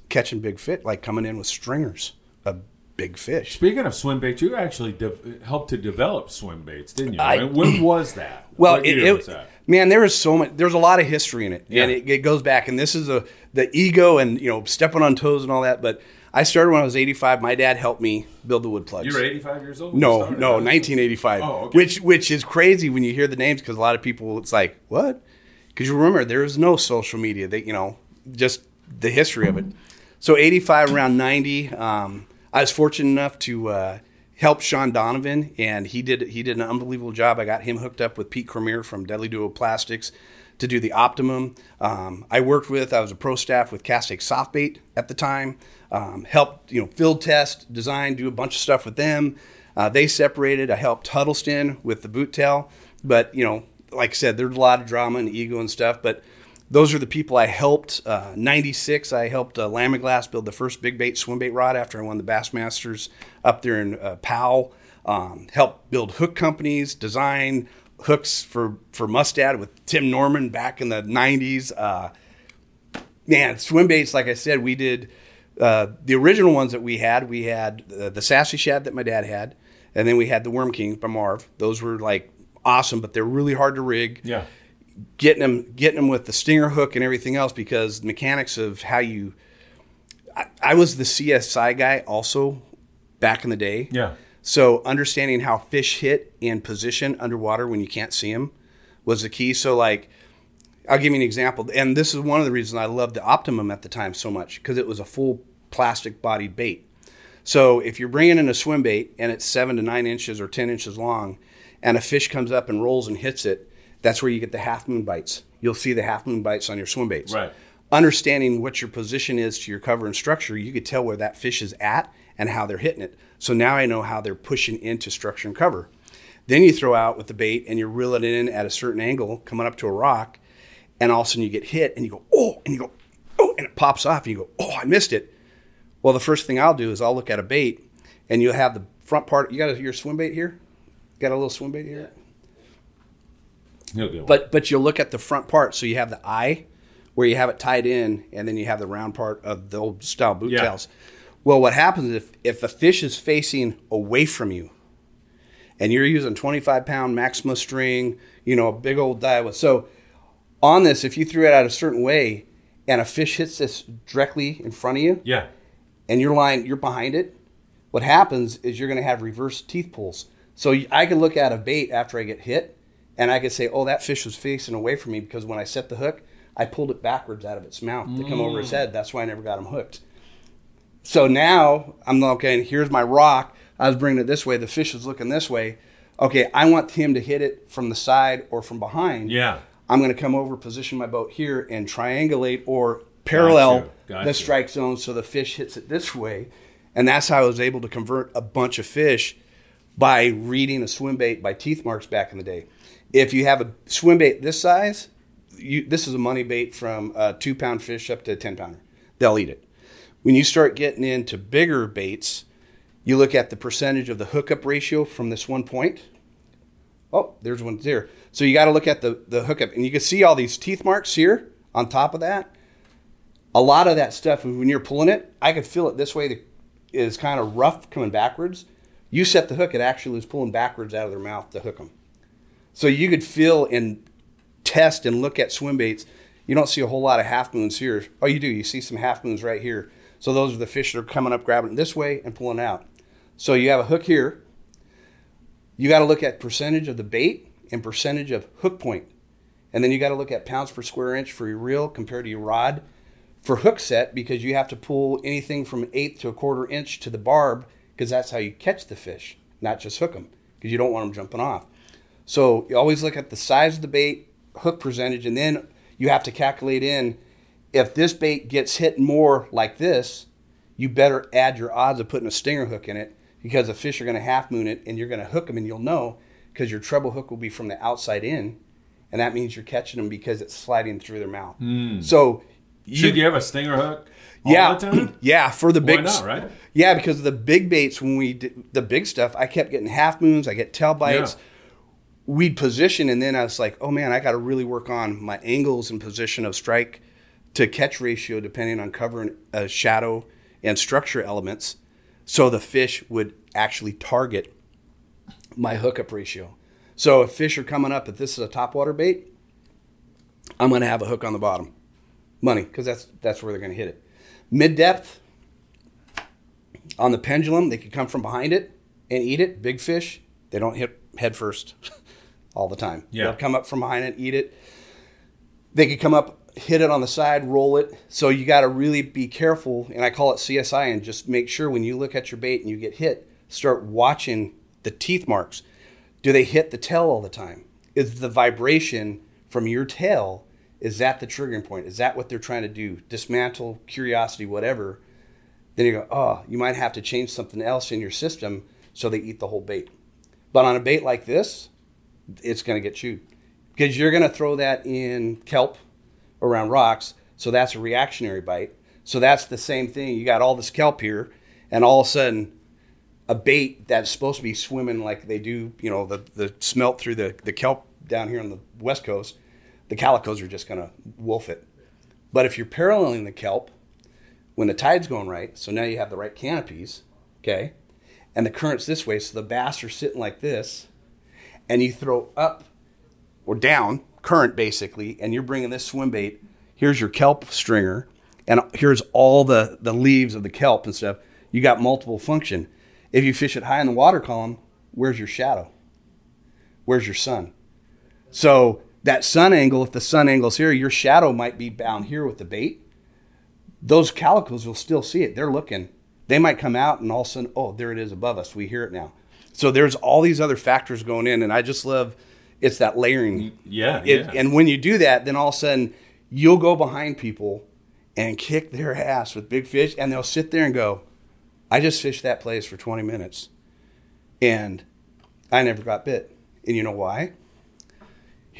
catching big fish, like coming in with stringers of big fish. Speaking of swim baits, you actually de- helped to develop swim baits, didn't you? I- when was that? Well, it, it- was that? man, there is so much. There's a lot of history in it, Yeah. and it, it goes back. And this is a the ego and you know stepping on toes and all that. But I started when I was 85. My dad helped me build the wood plugs. You were 85 years old. No, no, 1985. Oh, okay. Which which is crazy when you hear the names because a lot of people it's like what? Because you remember there was no social media. That you know just the history of it. So 85 around 90. Um, I was fortunate enough to uh, help Sean Donovan, and he did he did an unbelievable job. I got him hooked up with Pete Cormier from Deadly Duo Plastics to do the Optimum. Um, I worked with I was a pro staff with Castaic Softbait at the time. Um, helped you know field test, design, do a bunch of stuff with them. Uh, they separated. I helped Huddleston with the boot tail, but you know, like I said, there's a lot of drama and ego and stuff. But those are the people I helped. Uh, 96, I helped uh, build the first big bait swim bait rod after I won the Bassmasters up there in uh, Powell. Um, helped build hook companies, design hooks for, for Mustad with Tim Norman back in the 90s. Uh, man, swim baits, like I said, we did uh, the original ones that we had. We had uh, the Sassy Shad that my dad had, and then we had the Worm King by Marv. Those were like awesome, but they're really hard to rig Yeah. getting them getting them with the stinger hook and everything else because the mechanics of how you I, I was the CSI guy also back in the day. Yeah. So understanding how fish hit and position underwater when you can't see them was the key. So like I'll give you an example, and this is one of the reasons I loved the Optimum at the time so much because it was a full plastic bodied bait. So if you're bringing in a swim bait and it's seven to nine inches or ten inches long, and a fish comes up and rolls and hits it, that's where you get the half moon bites. You'll see the half moon bites on your swim baits. Right. Understanding what your position is to your cover and structure, you could tell where that fish is at and how they're hitting it. So now I know how they're pushing into structure and cover. Then you throw out with the bait and you're reeling it in at a certain angle, coming up to a rock, and all of a sudden you get hit and you go, oh, and you go, oh, and it pops off and you go, oh, I missed it. Well, the first thing I'll do is I'll look at a bait and you'll have the front part. You got your swim bait here? Got a little swim bait here? You'll get one. But but you'll look at the front part. So you have the eye where you have it tied in, and then you have the round part of the old style boot Yeah. tails. Well, what happens if if a fish is facing away from you, and you're using 25 pound Maxima string, you know, a big old Daiwa. So on this, if you threw it out a certain way, and a fish hits this directly in front of you, yeah. And you're lying, you're behind it. What happens is you're going to have reverse teeth pulls. So I can look at a bait after I get hit, and I can say, "Oh, that fish was facing away from me because when I set the hook, I pulled it backwards out of its mouth to come over his mm. head. That's why I never got him hooked." So now I'm okay. And here's my rock. I was bringing it this way. The fish is looking this way. Okay, I want him to hit it from the side or from behind. Yeah. I'm going to come over, position my boat here, and triangulate or parallel Gotcha, gotcha. the strike zone so the fish hits it this way. And that's how I was able to convert a bunch of fish by reading a swim bait by teeth marks back in the day. If you have a swim bait this size, you, this is a money bait from a two pound fish up to a 10 pounder. They'll eat it. When you start getting into bigger baits, you look at the percentage of the hookup ratio from this one point. Oh, there's one there. So you got to look at the, the hookup, and you can see all these teeth marks here on top of that. A lot of that stuff, when you're pulling it, I could feel it this way. That is kind of rough coming backwards. You set the hook, it actually was pulling backwards out of their mouth to hook them. So you could feel and test and look at swim baits. You don't see a whole lot of half moons here. Oh, you do. You see some half moons right here. So those are the fish that are coming up, grabbing this way and pulling out. So you have a hook here. You got to look at percentage of the bait and percentage of hook point. And then you got to look at pounds per square inch for your reel compared to your rod for hook set because you have to pull anything from an eighth to a quarter inch to the barb because that's how you catch the fish, not just hook them because you don't want them jumping off. So you always look at the size of the bait, hook percentage, and then you have to calculate in if this bait gets hit more like this, you better add your odds of putting a stinger hook in it because the fish are going to half moon it and you're going to hook them and you'll know because your treble hook will be from the outside in and that means you're catching them because it's sliding through their mouth. Hmm. So Should you have a stinger hook all yeah, the time? yeah, for the Why big, not, right? Yeah, because of the big baits when we did the big stuff, I kept getting half moons, I get tail bites. Yeah. We'd position, and then I was like, oh man, I got to really work on my angles and position of strike to catch ratio, depending on cover and uh, shadow and structure elements, so the fish would actually target my hookup ratio. So if fish are coming up, if this is a topwater bait, I'm going to have a hook on the bottom, money, because that's that's where they're going to hit it. Mid depth, On the pendulum, they could come from behind it and eat it. Big fish, they don't hit head first all the time. Yeah. They'll come up from behind it, eat it. They could come up, hit it on the side, roll it. So you got to really be careful. And I call it CSI and just make sure when you look at your bait and you get hit, start watching the teeth marks. Do they hit the tail all the time? Is the vibration from your tail, is that the triggering point? Is that what they're trying to do? Dismantle, curiosity, whatever. Then you go, oh, you might have to change something else in your system so they eat the whole bait. But on a bait like this, it's going to get chewed because you're going to throw that in kelp around rocks. So that's a reactionary bite. So that's the same thing. You got all this kelp here, and all of a sudden, a bait that's supposed to be swimming like they do, you know, the, the smelt through the, the kelp down here on the west coast, the calicos are just going to wolf it. But if you're paralleling the kelp, when the tide's going right, so now you have the right canopies, okay, and the current's this way, so the bass are sitting like this, and you throw up or down current basically, and you're bringing this swim bait. Here's your kelp stringer, and here's all the the leaves of the kelp and stuff. You got multiple function. If you fish it high in the water column, where's your shadow? Where's your sun? So that sun angle, if the sun angle's here, your shadow might be down here with the bait. Those calicos will still see it. They're looking. They might come out and all of a sudden, oh, there it is above us. We hear it now. So there's all these other factors going in, and I just love it's that layering. Yeah, It, yeah. And when you do that, then all of a sudden you'll go behind people and kick their ass with big fish, and they'll sit there and go, "I just fished that place for 20 minutes, and I never got bit." And you know why?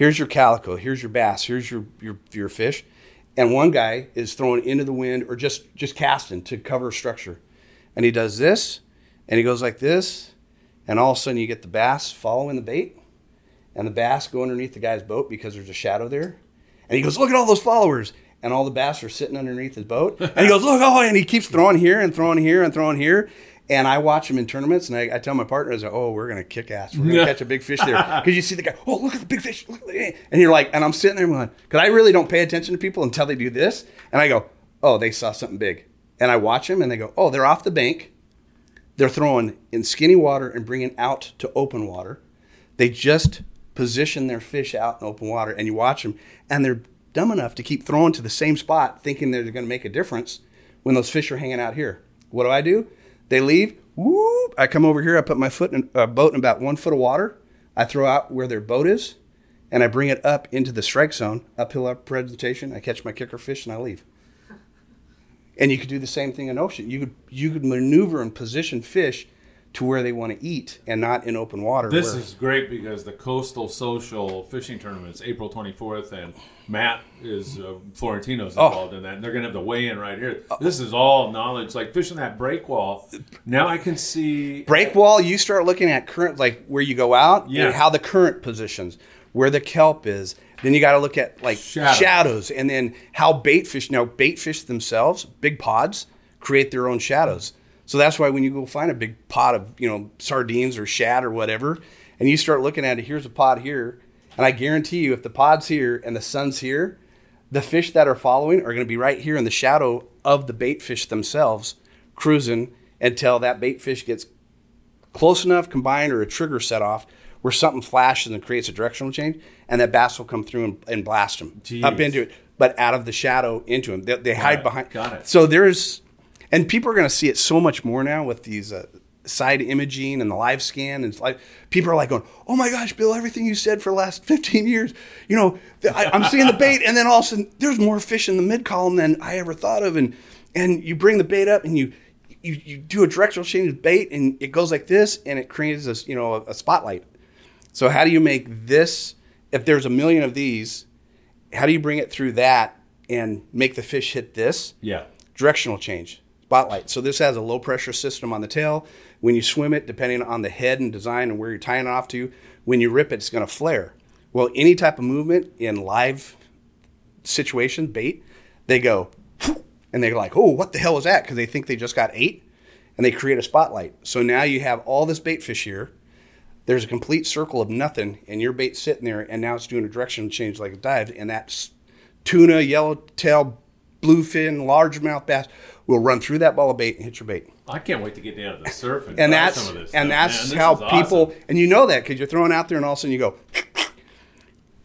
Here's your calico. Here's your bass. Here's your your your fish, and one guy is throwing into the wind or just just casting to cover structure, and he does this, and he goes like this, and all of a sudden you get the bass following the bait and the bass go underneath the guy's boat because there's a shadow there. And he goes, Look at all those followers. And all the bass are sitting underneath his boat. And he goes, Look, oh, and he keeps throwing here and throwing here and throwing here. And I watch them in tournaments and I, I tell my partner, I say, Oh, we're going to kick ass. We're going to catch a big fish there. Because you see the guy, Oh, look at the big fish. Look at the, and you're like, and I'm sitting there going, Because I really don't pay attention to people until they do this. And I go, Oh, they saw something big. And I watch them and they go, Oh, they're off the bank. They're throwing in skinny water and bringing out to open water. They just position their fish out in open water, and you watch them, and they're dumb enough to keep throwing to the same spot, thinking they're going to make a difference when those fish are hanging out here. What do I do? They leave. Whoop! I come over here. I put my foot in a boat in about one foot of water. I throw out where their boat is, and I bring it up into the strike zone, uphill up presentation. I catch my kicker fish, and I leave. And you could do the same thing in ocean. You could you could maneuver and position fish to where they want to eat and not in open water. This where- is great because the Coastal Social Fishing Tournament is April 24th, and Matt is uh, Florentino's Oh. involved in that, and they're going to have the weigh in right here. This is all knowledge, like fishing that break wall. Now I can see break wall. You start looking at current, like where you go out, Yeah. and how the current positions, where the kelp is. Then you got to look at like Shadow. shadows, and then how bait fish. Now bait fish themselves, big pods, create their own shadows. So that's why when you go find a big pot of you know sardines or shad or whatever, and you start looking at it, here's a pod here, and I guarantee you, if the pod's here and the sun's here, the fish that are following are going to be right here in the shadow of the bait fish themselves, cruising until that bait fish gets close enough combined or a trigger set off where something flashes and creates a directional change, and that bass will come through and, and blast them Jeez. up into it, but out of the shadow into him. They, they hide it. behind. Got it. So there's, and people are going to see it so much more now with these. Uh, side imaging and the live scan and people are like going oh my gosh bill everything you said for the last 15 years you know I, i'm seeing the bait and then all of a sudden there's more fish in the mid column than i ever thought of and and you bring the bait up and you you, you do a directional change of bait and it goes like this and it creates a you know a, a spotlight so how do you make this if there's a million of these how do you bring it through that and make the fish hit this yeah. directional change spotlight. So this has a low pressure system on the tail. When you swim it depending on the head and design and where you're tying it off to when you rip it it's going to flare. Well any type of movement in live situation bait they go and they're like oh what the hell was that? Because they think they just got eight and they create a spotlight. So now you have all this bait fish here. There's a complete circle of nothing and your bait sitting there and now it's doing a direction change like a dive and that's tuna yellowtail bluefin largemouth bass will run through that ball of bait and hit your bait. I can't wait to get down to the surf and, And that's some of this and stuff, that's man. This how is awesome. people and you know that because you're throwing out there and all of a sudden you go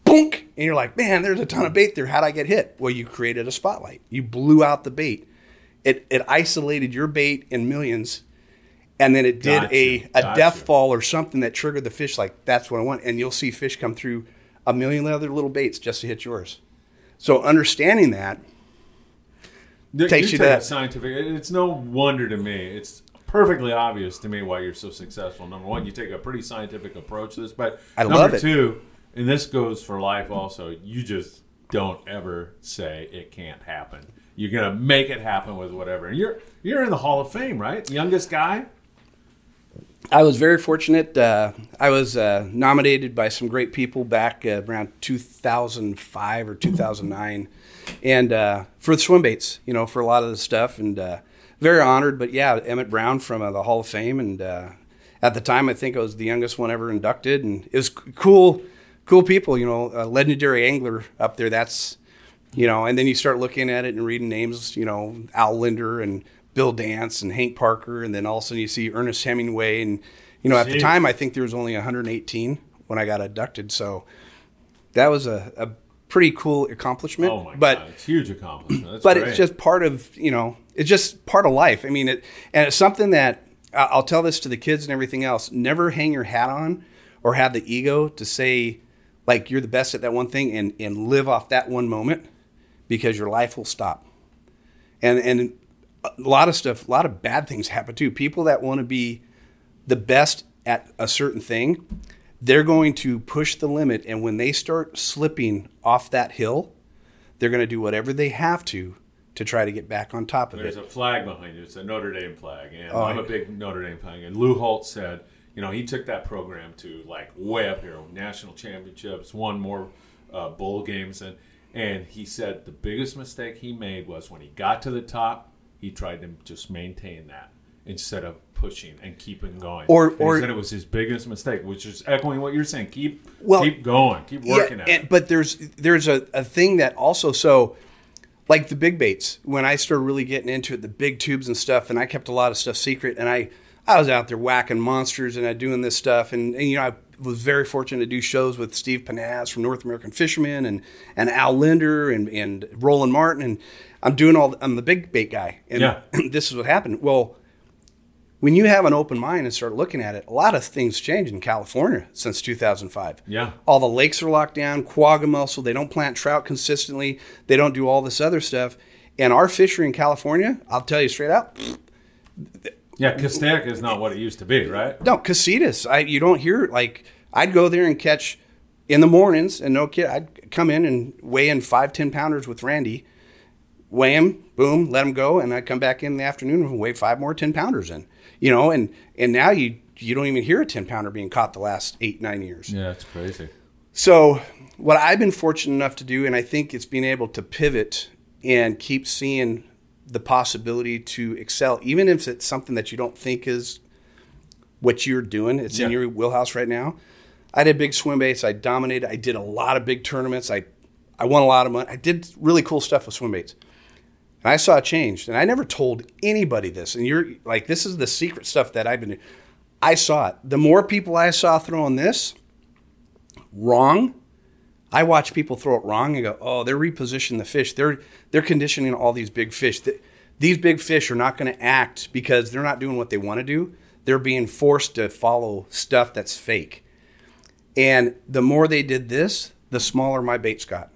boonk and you're like, man, there's a ton of bait there. How'd I get hit? Well, you created a spotlight. You blew out the bait. It it isolated your bait in millions, and then it did Gotcha, a a gotcha. death fall or something that triggered the fish. Like that's what I want. And you'll see fish come through a million other little baits just to hit yours. So understanding that, You- takes you take to- a scientific. It's no wonder to me. It's perfectly obvious to me why you're so successful. Number one, you take a pretty scientific approach to this, but I number love it. two, and this goes for life also. You just don't ever say it can't happen. You're gonna make it happen with whatever. And you're you're in the Hall of Fame, right? Youngest guy. I was very fortunate. Uh, I was uh, nominated by some great people back uh, around 2005 or 2009, and uh, for the swim baits, you know, for a lot of the stuff, and uh, very honored. But yeah, Emmett Brown from uh, the Hall of Fame, and uh, at the time, I think I was the youngest one ever inducted, and it was c- cool, cool people. You know, a legendary angler up there. That's you know, and then you start looking at it and reading names, you know, Al Lindner and Bill Dance and Hank Parker, and then all of a sudden you see Ernest Hemingway, and you know, at the time I think there was only 118 when I got inducted, so that was a, a pretty cool accomplishment. Oh my but god, it's a huge accomplishment. That's but great. it's just part of you know it's just part of life i mean it and it's something that i'll tell this to the kids and everything else never hang your hat on or have the ego to say like you're the best at that one thing and and live off that one moment because your life will stop and and a lot of stuff a lot of bad things happen too people that want to be the best at a certain thing they're going to push the limit and when they start slipping off that hill they're going to do whatever they have to to try to get back on top of There's it. There's a flag behind you. It's a Notre Dame flag, and Oh, I'm a big Notre Dame fan. And Lou Holtz said, you know, he took that program to like way up here, national championships, won more uh, bowl games, and and he said the biggest mistake he made was when he got to the top, he tried to just maintain that instead of pushing and keeping going. Or- And he or- said it was his biggest mistake, which is echoing what you're saying. Keep Well, keep going, keep working at and- it. but there's there's a, a thing that also so like the big baits when I started really getting into it, the big tubes and stuff, and I kept a lot of stuff secret, and I I was out there whacking monsters and I doing this stuff, and, and you know I was very fortunate to do shows with Steve Pennaz from North American Fishermen and and Al Lindner and and Roland Martin, and I'm doing all I'm the big bait guy, and Yeah. this is what happened. Well, when you have an open mind and start looking at it, a lot of things change in California since 2005. Yeah. All the lakes are locked down, quagga mussel, they don't plant trout consistently, they don't do all this other stuff. And our fishery in California, I'll tell you straight out, yeah, Castaic is not what it used to be, right? no, casitas. I you don't hear like I'd go there and catch in the mornings, and no kid, I'd come in and weigh in five, ten pounders with Randy, weigh him, boom, let him go, and I'd come back in the afternoon and weigh five more ten pounders in. You know, and and now you you don't even hear a ten pounder being caught the last eight nine years. Yeah, it's crazy. So, what I've been fortunate enough to do, and I think it's being able to pivot and keep seeing the possibility to excel, even if it's something that you don't think is what you're doing. It's in your wheelhouse right now. I did big swim baits. I dominated. I did a lot of big tournaments. I, I won a lot of money. I did really cool stuff with swim baits. And I saw a change. And I never told anybody this. And you're like, this is the secret stuff that I've been doing. I saw it. The more people I saw throwing this, wrong. I watch people throw it wrong and go, "Oh, they're repositioning the fish. They're they're conditioning all these big fish. These big fish are not going to act because they're not doing what they want to do. They're being forced to follow stuff that's fake." And the more they did this, the smaller my baits got.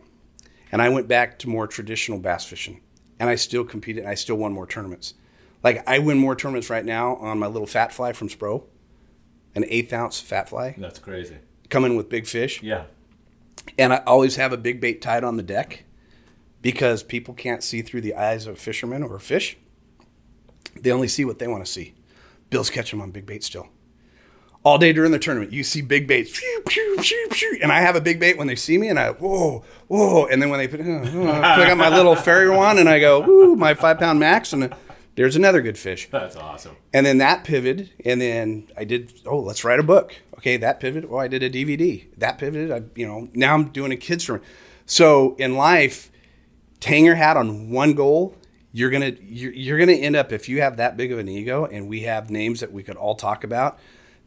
And I went back to more traditional bass fishing. And I still competed. And I still won more tournaments. Like I win more tournaments right now on my little fat fly from Spro, an eighth ounce fat fly, That's crazy. coming with big fish Yeah. and I always have a big bait tied on the deck because people can't see through the eyes of a fisherman or a fish. They only see what they want to see. Bill's catching them on big bait still. All day during the tournament, you see big baits, and I have a big bait when they see me, and I whoa, whoa, and then when they put, uh, pick up my little fairy wand, and I go, woo, my five pound max, and there's another good fish. That's awesome. And then that pivoted, and then I did. Oh, let's write a book. Okay, that pivoted. Oh, I did a DVD. That pivoted. I, you know, now I'm doing a kids tournament. So in life, hang your hat on one goal you're gonna you're, you're gonna end up if you have that big of an ego, and we have names that we could all talk about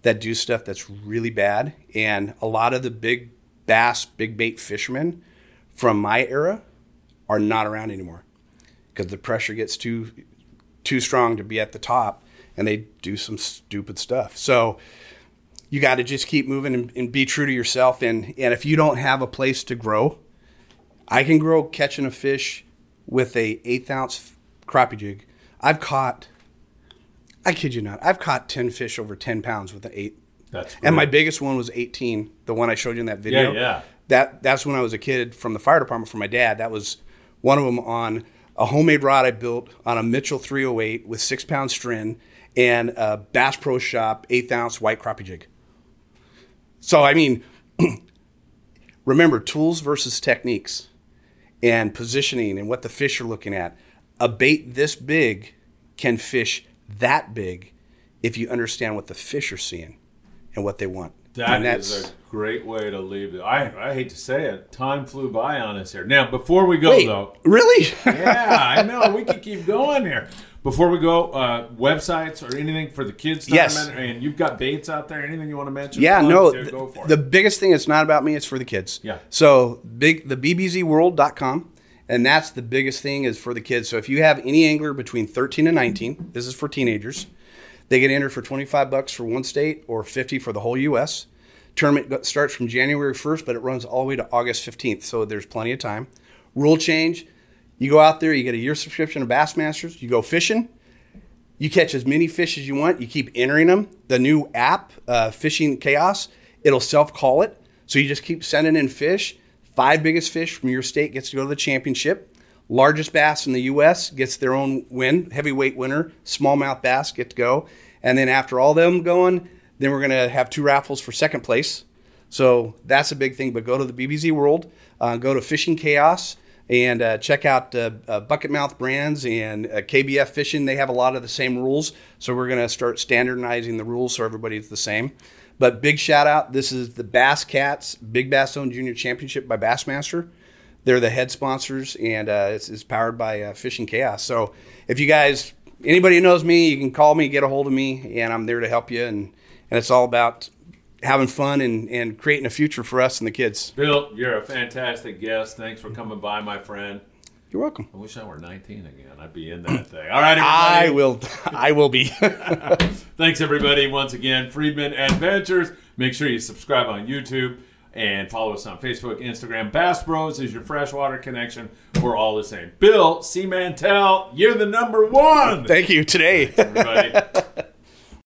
that do stuff that's really bad, and a lot of the big bass, big bait fishermen from my era are not around anymore because the pressure gets too too strong to be at the top, and they do some stupid stuff. So you got to just keep moving and, and be true to yourself. And and if you don't have a place to grow, I can grow catching a fish with a eighth ounce crappie jig. I've caught, I kid you not, I've caught ten fish over ten pounds with an eight. That's And my biggest one was 18, the one I showed you in that video. Yeah, yeah. That that's when I was a kid from the fire department from my dad. That was one of them on a homemade rod I built on a Mitchell 308 with six pound string and a Bass Pro Shop eighth ounce white crappie jig. So I mean, remember tools versus techniques and positioning and what the fish are looking at. A bait this big can fish that big if you understand what the fish are seeing and what they want. That and is a great way to leave it. I, I hate to say it. Time flew by on us here. Now, before we go, Wait, though, really? yeah, I know we could keep going here. Before we go, uh, websites or anything for the kids Yes. and you've got baits out there. Anything you want to mention? Yeah, Plug, no. yeah, th- go for the biggest thing it's not about me, it's for the kids. Yeah. So big the bbzworld.com and that's the biggest thing is for the kids. So if you have any angler between 13 and 19, this is for teenagers. They get entered for 25 bucks for one state or 50 for the whole US. Tournament starts from January 1st, but it runs all the way to August 15th, so there's plenty of time. Rule change, you go out there, you get a year subscription to Bassmasters, you go fishing, you catch as many fish as you want. You keep entering them. The new app, uh, Fishing Chaos, it'll self call it. So you just keep sending in fish. Five biggest fish from your state gets to go to the championship. Largest bass in the U.S. gets their own win. Heavyweight winner, smallmouth bass get to go. And then after all them going, then we're going to have two raffles for second place. So that's a big thing. But go to the BBZ World, uh, go to Fishing Chaos, and uh, check out uh, uh, Bucket Mouth Brands and uh, KBF Fishing. They have a lot of the same rules. So we're going to start standardizing the rules so everybody's the same. But big shout out. This is the Bass Cats Big Bass Zone Junior Championship by Bassmaster. They're the head sponsors, and uh, it's, it's powered by uh, Fishing Chaos. So if you guys, anybody who knows me, you can call me, get a hold of me, and I'm there to help you. And, and it's all about having fun and, and creating a future for us and the kids. Bill, you're a fantastic guest. Thanks for coming by, my friend. You're welcome. I wish I were 19 again. I'd be in that thing. All right, everybody. I will. I will be. Thanks, everybody, once again. Friedman Adventures. Make sure you subscribe on YouTube and follow us on Facebook, Instagram. Bass Bros is your freshwater connection. We're all the same. Bill Siemantel, you're the number one. Thank you today. everybody.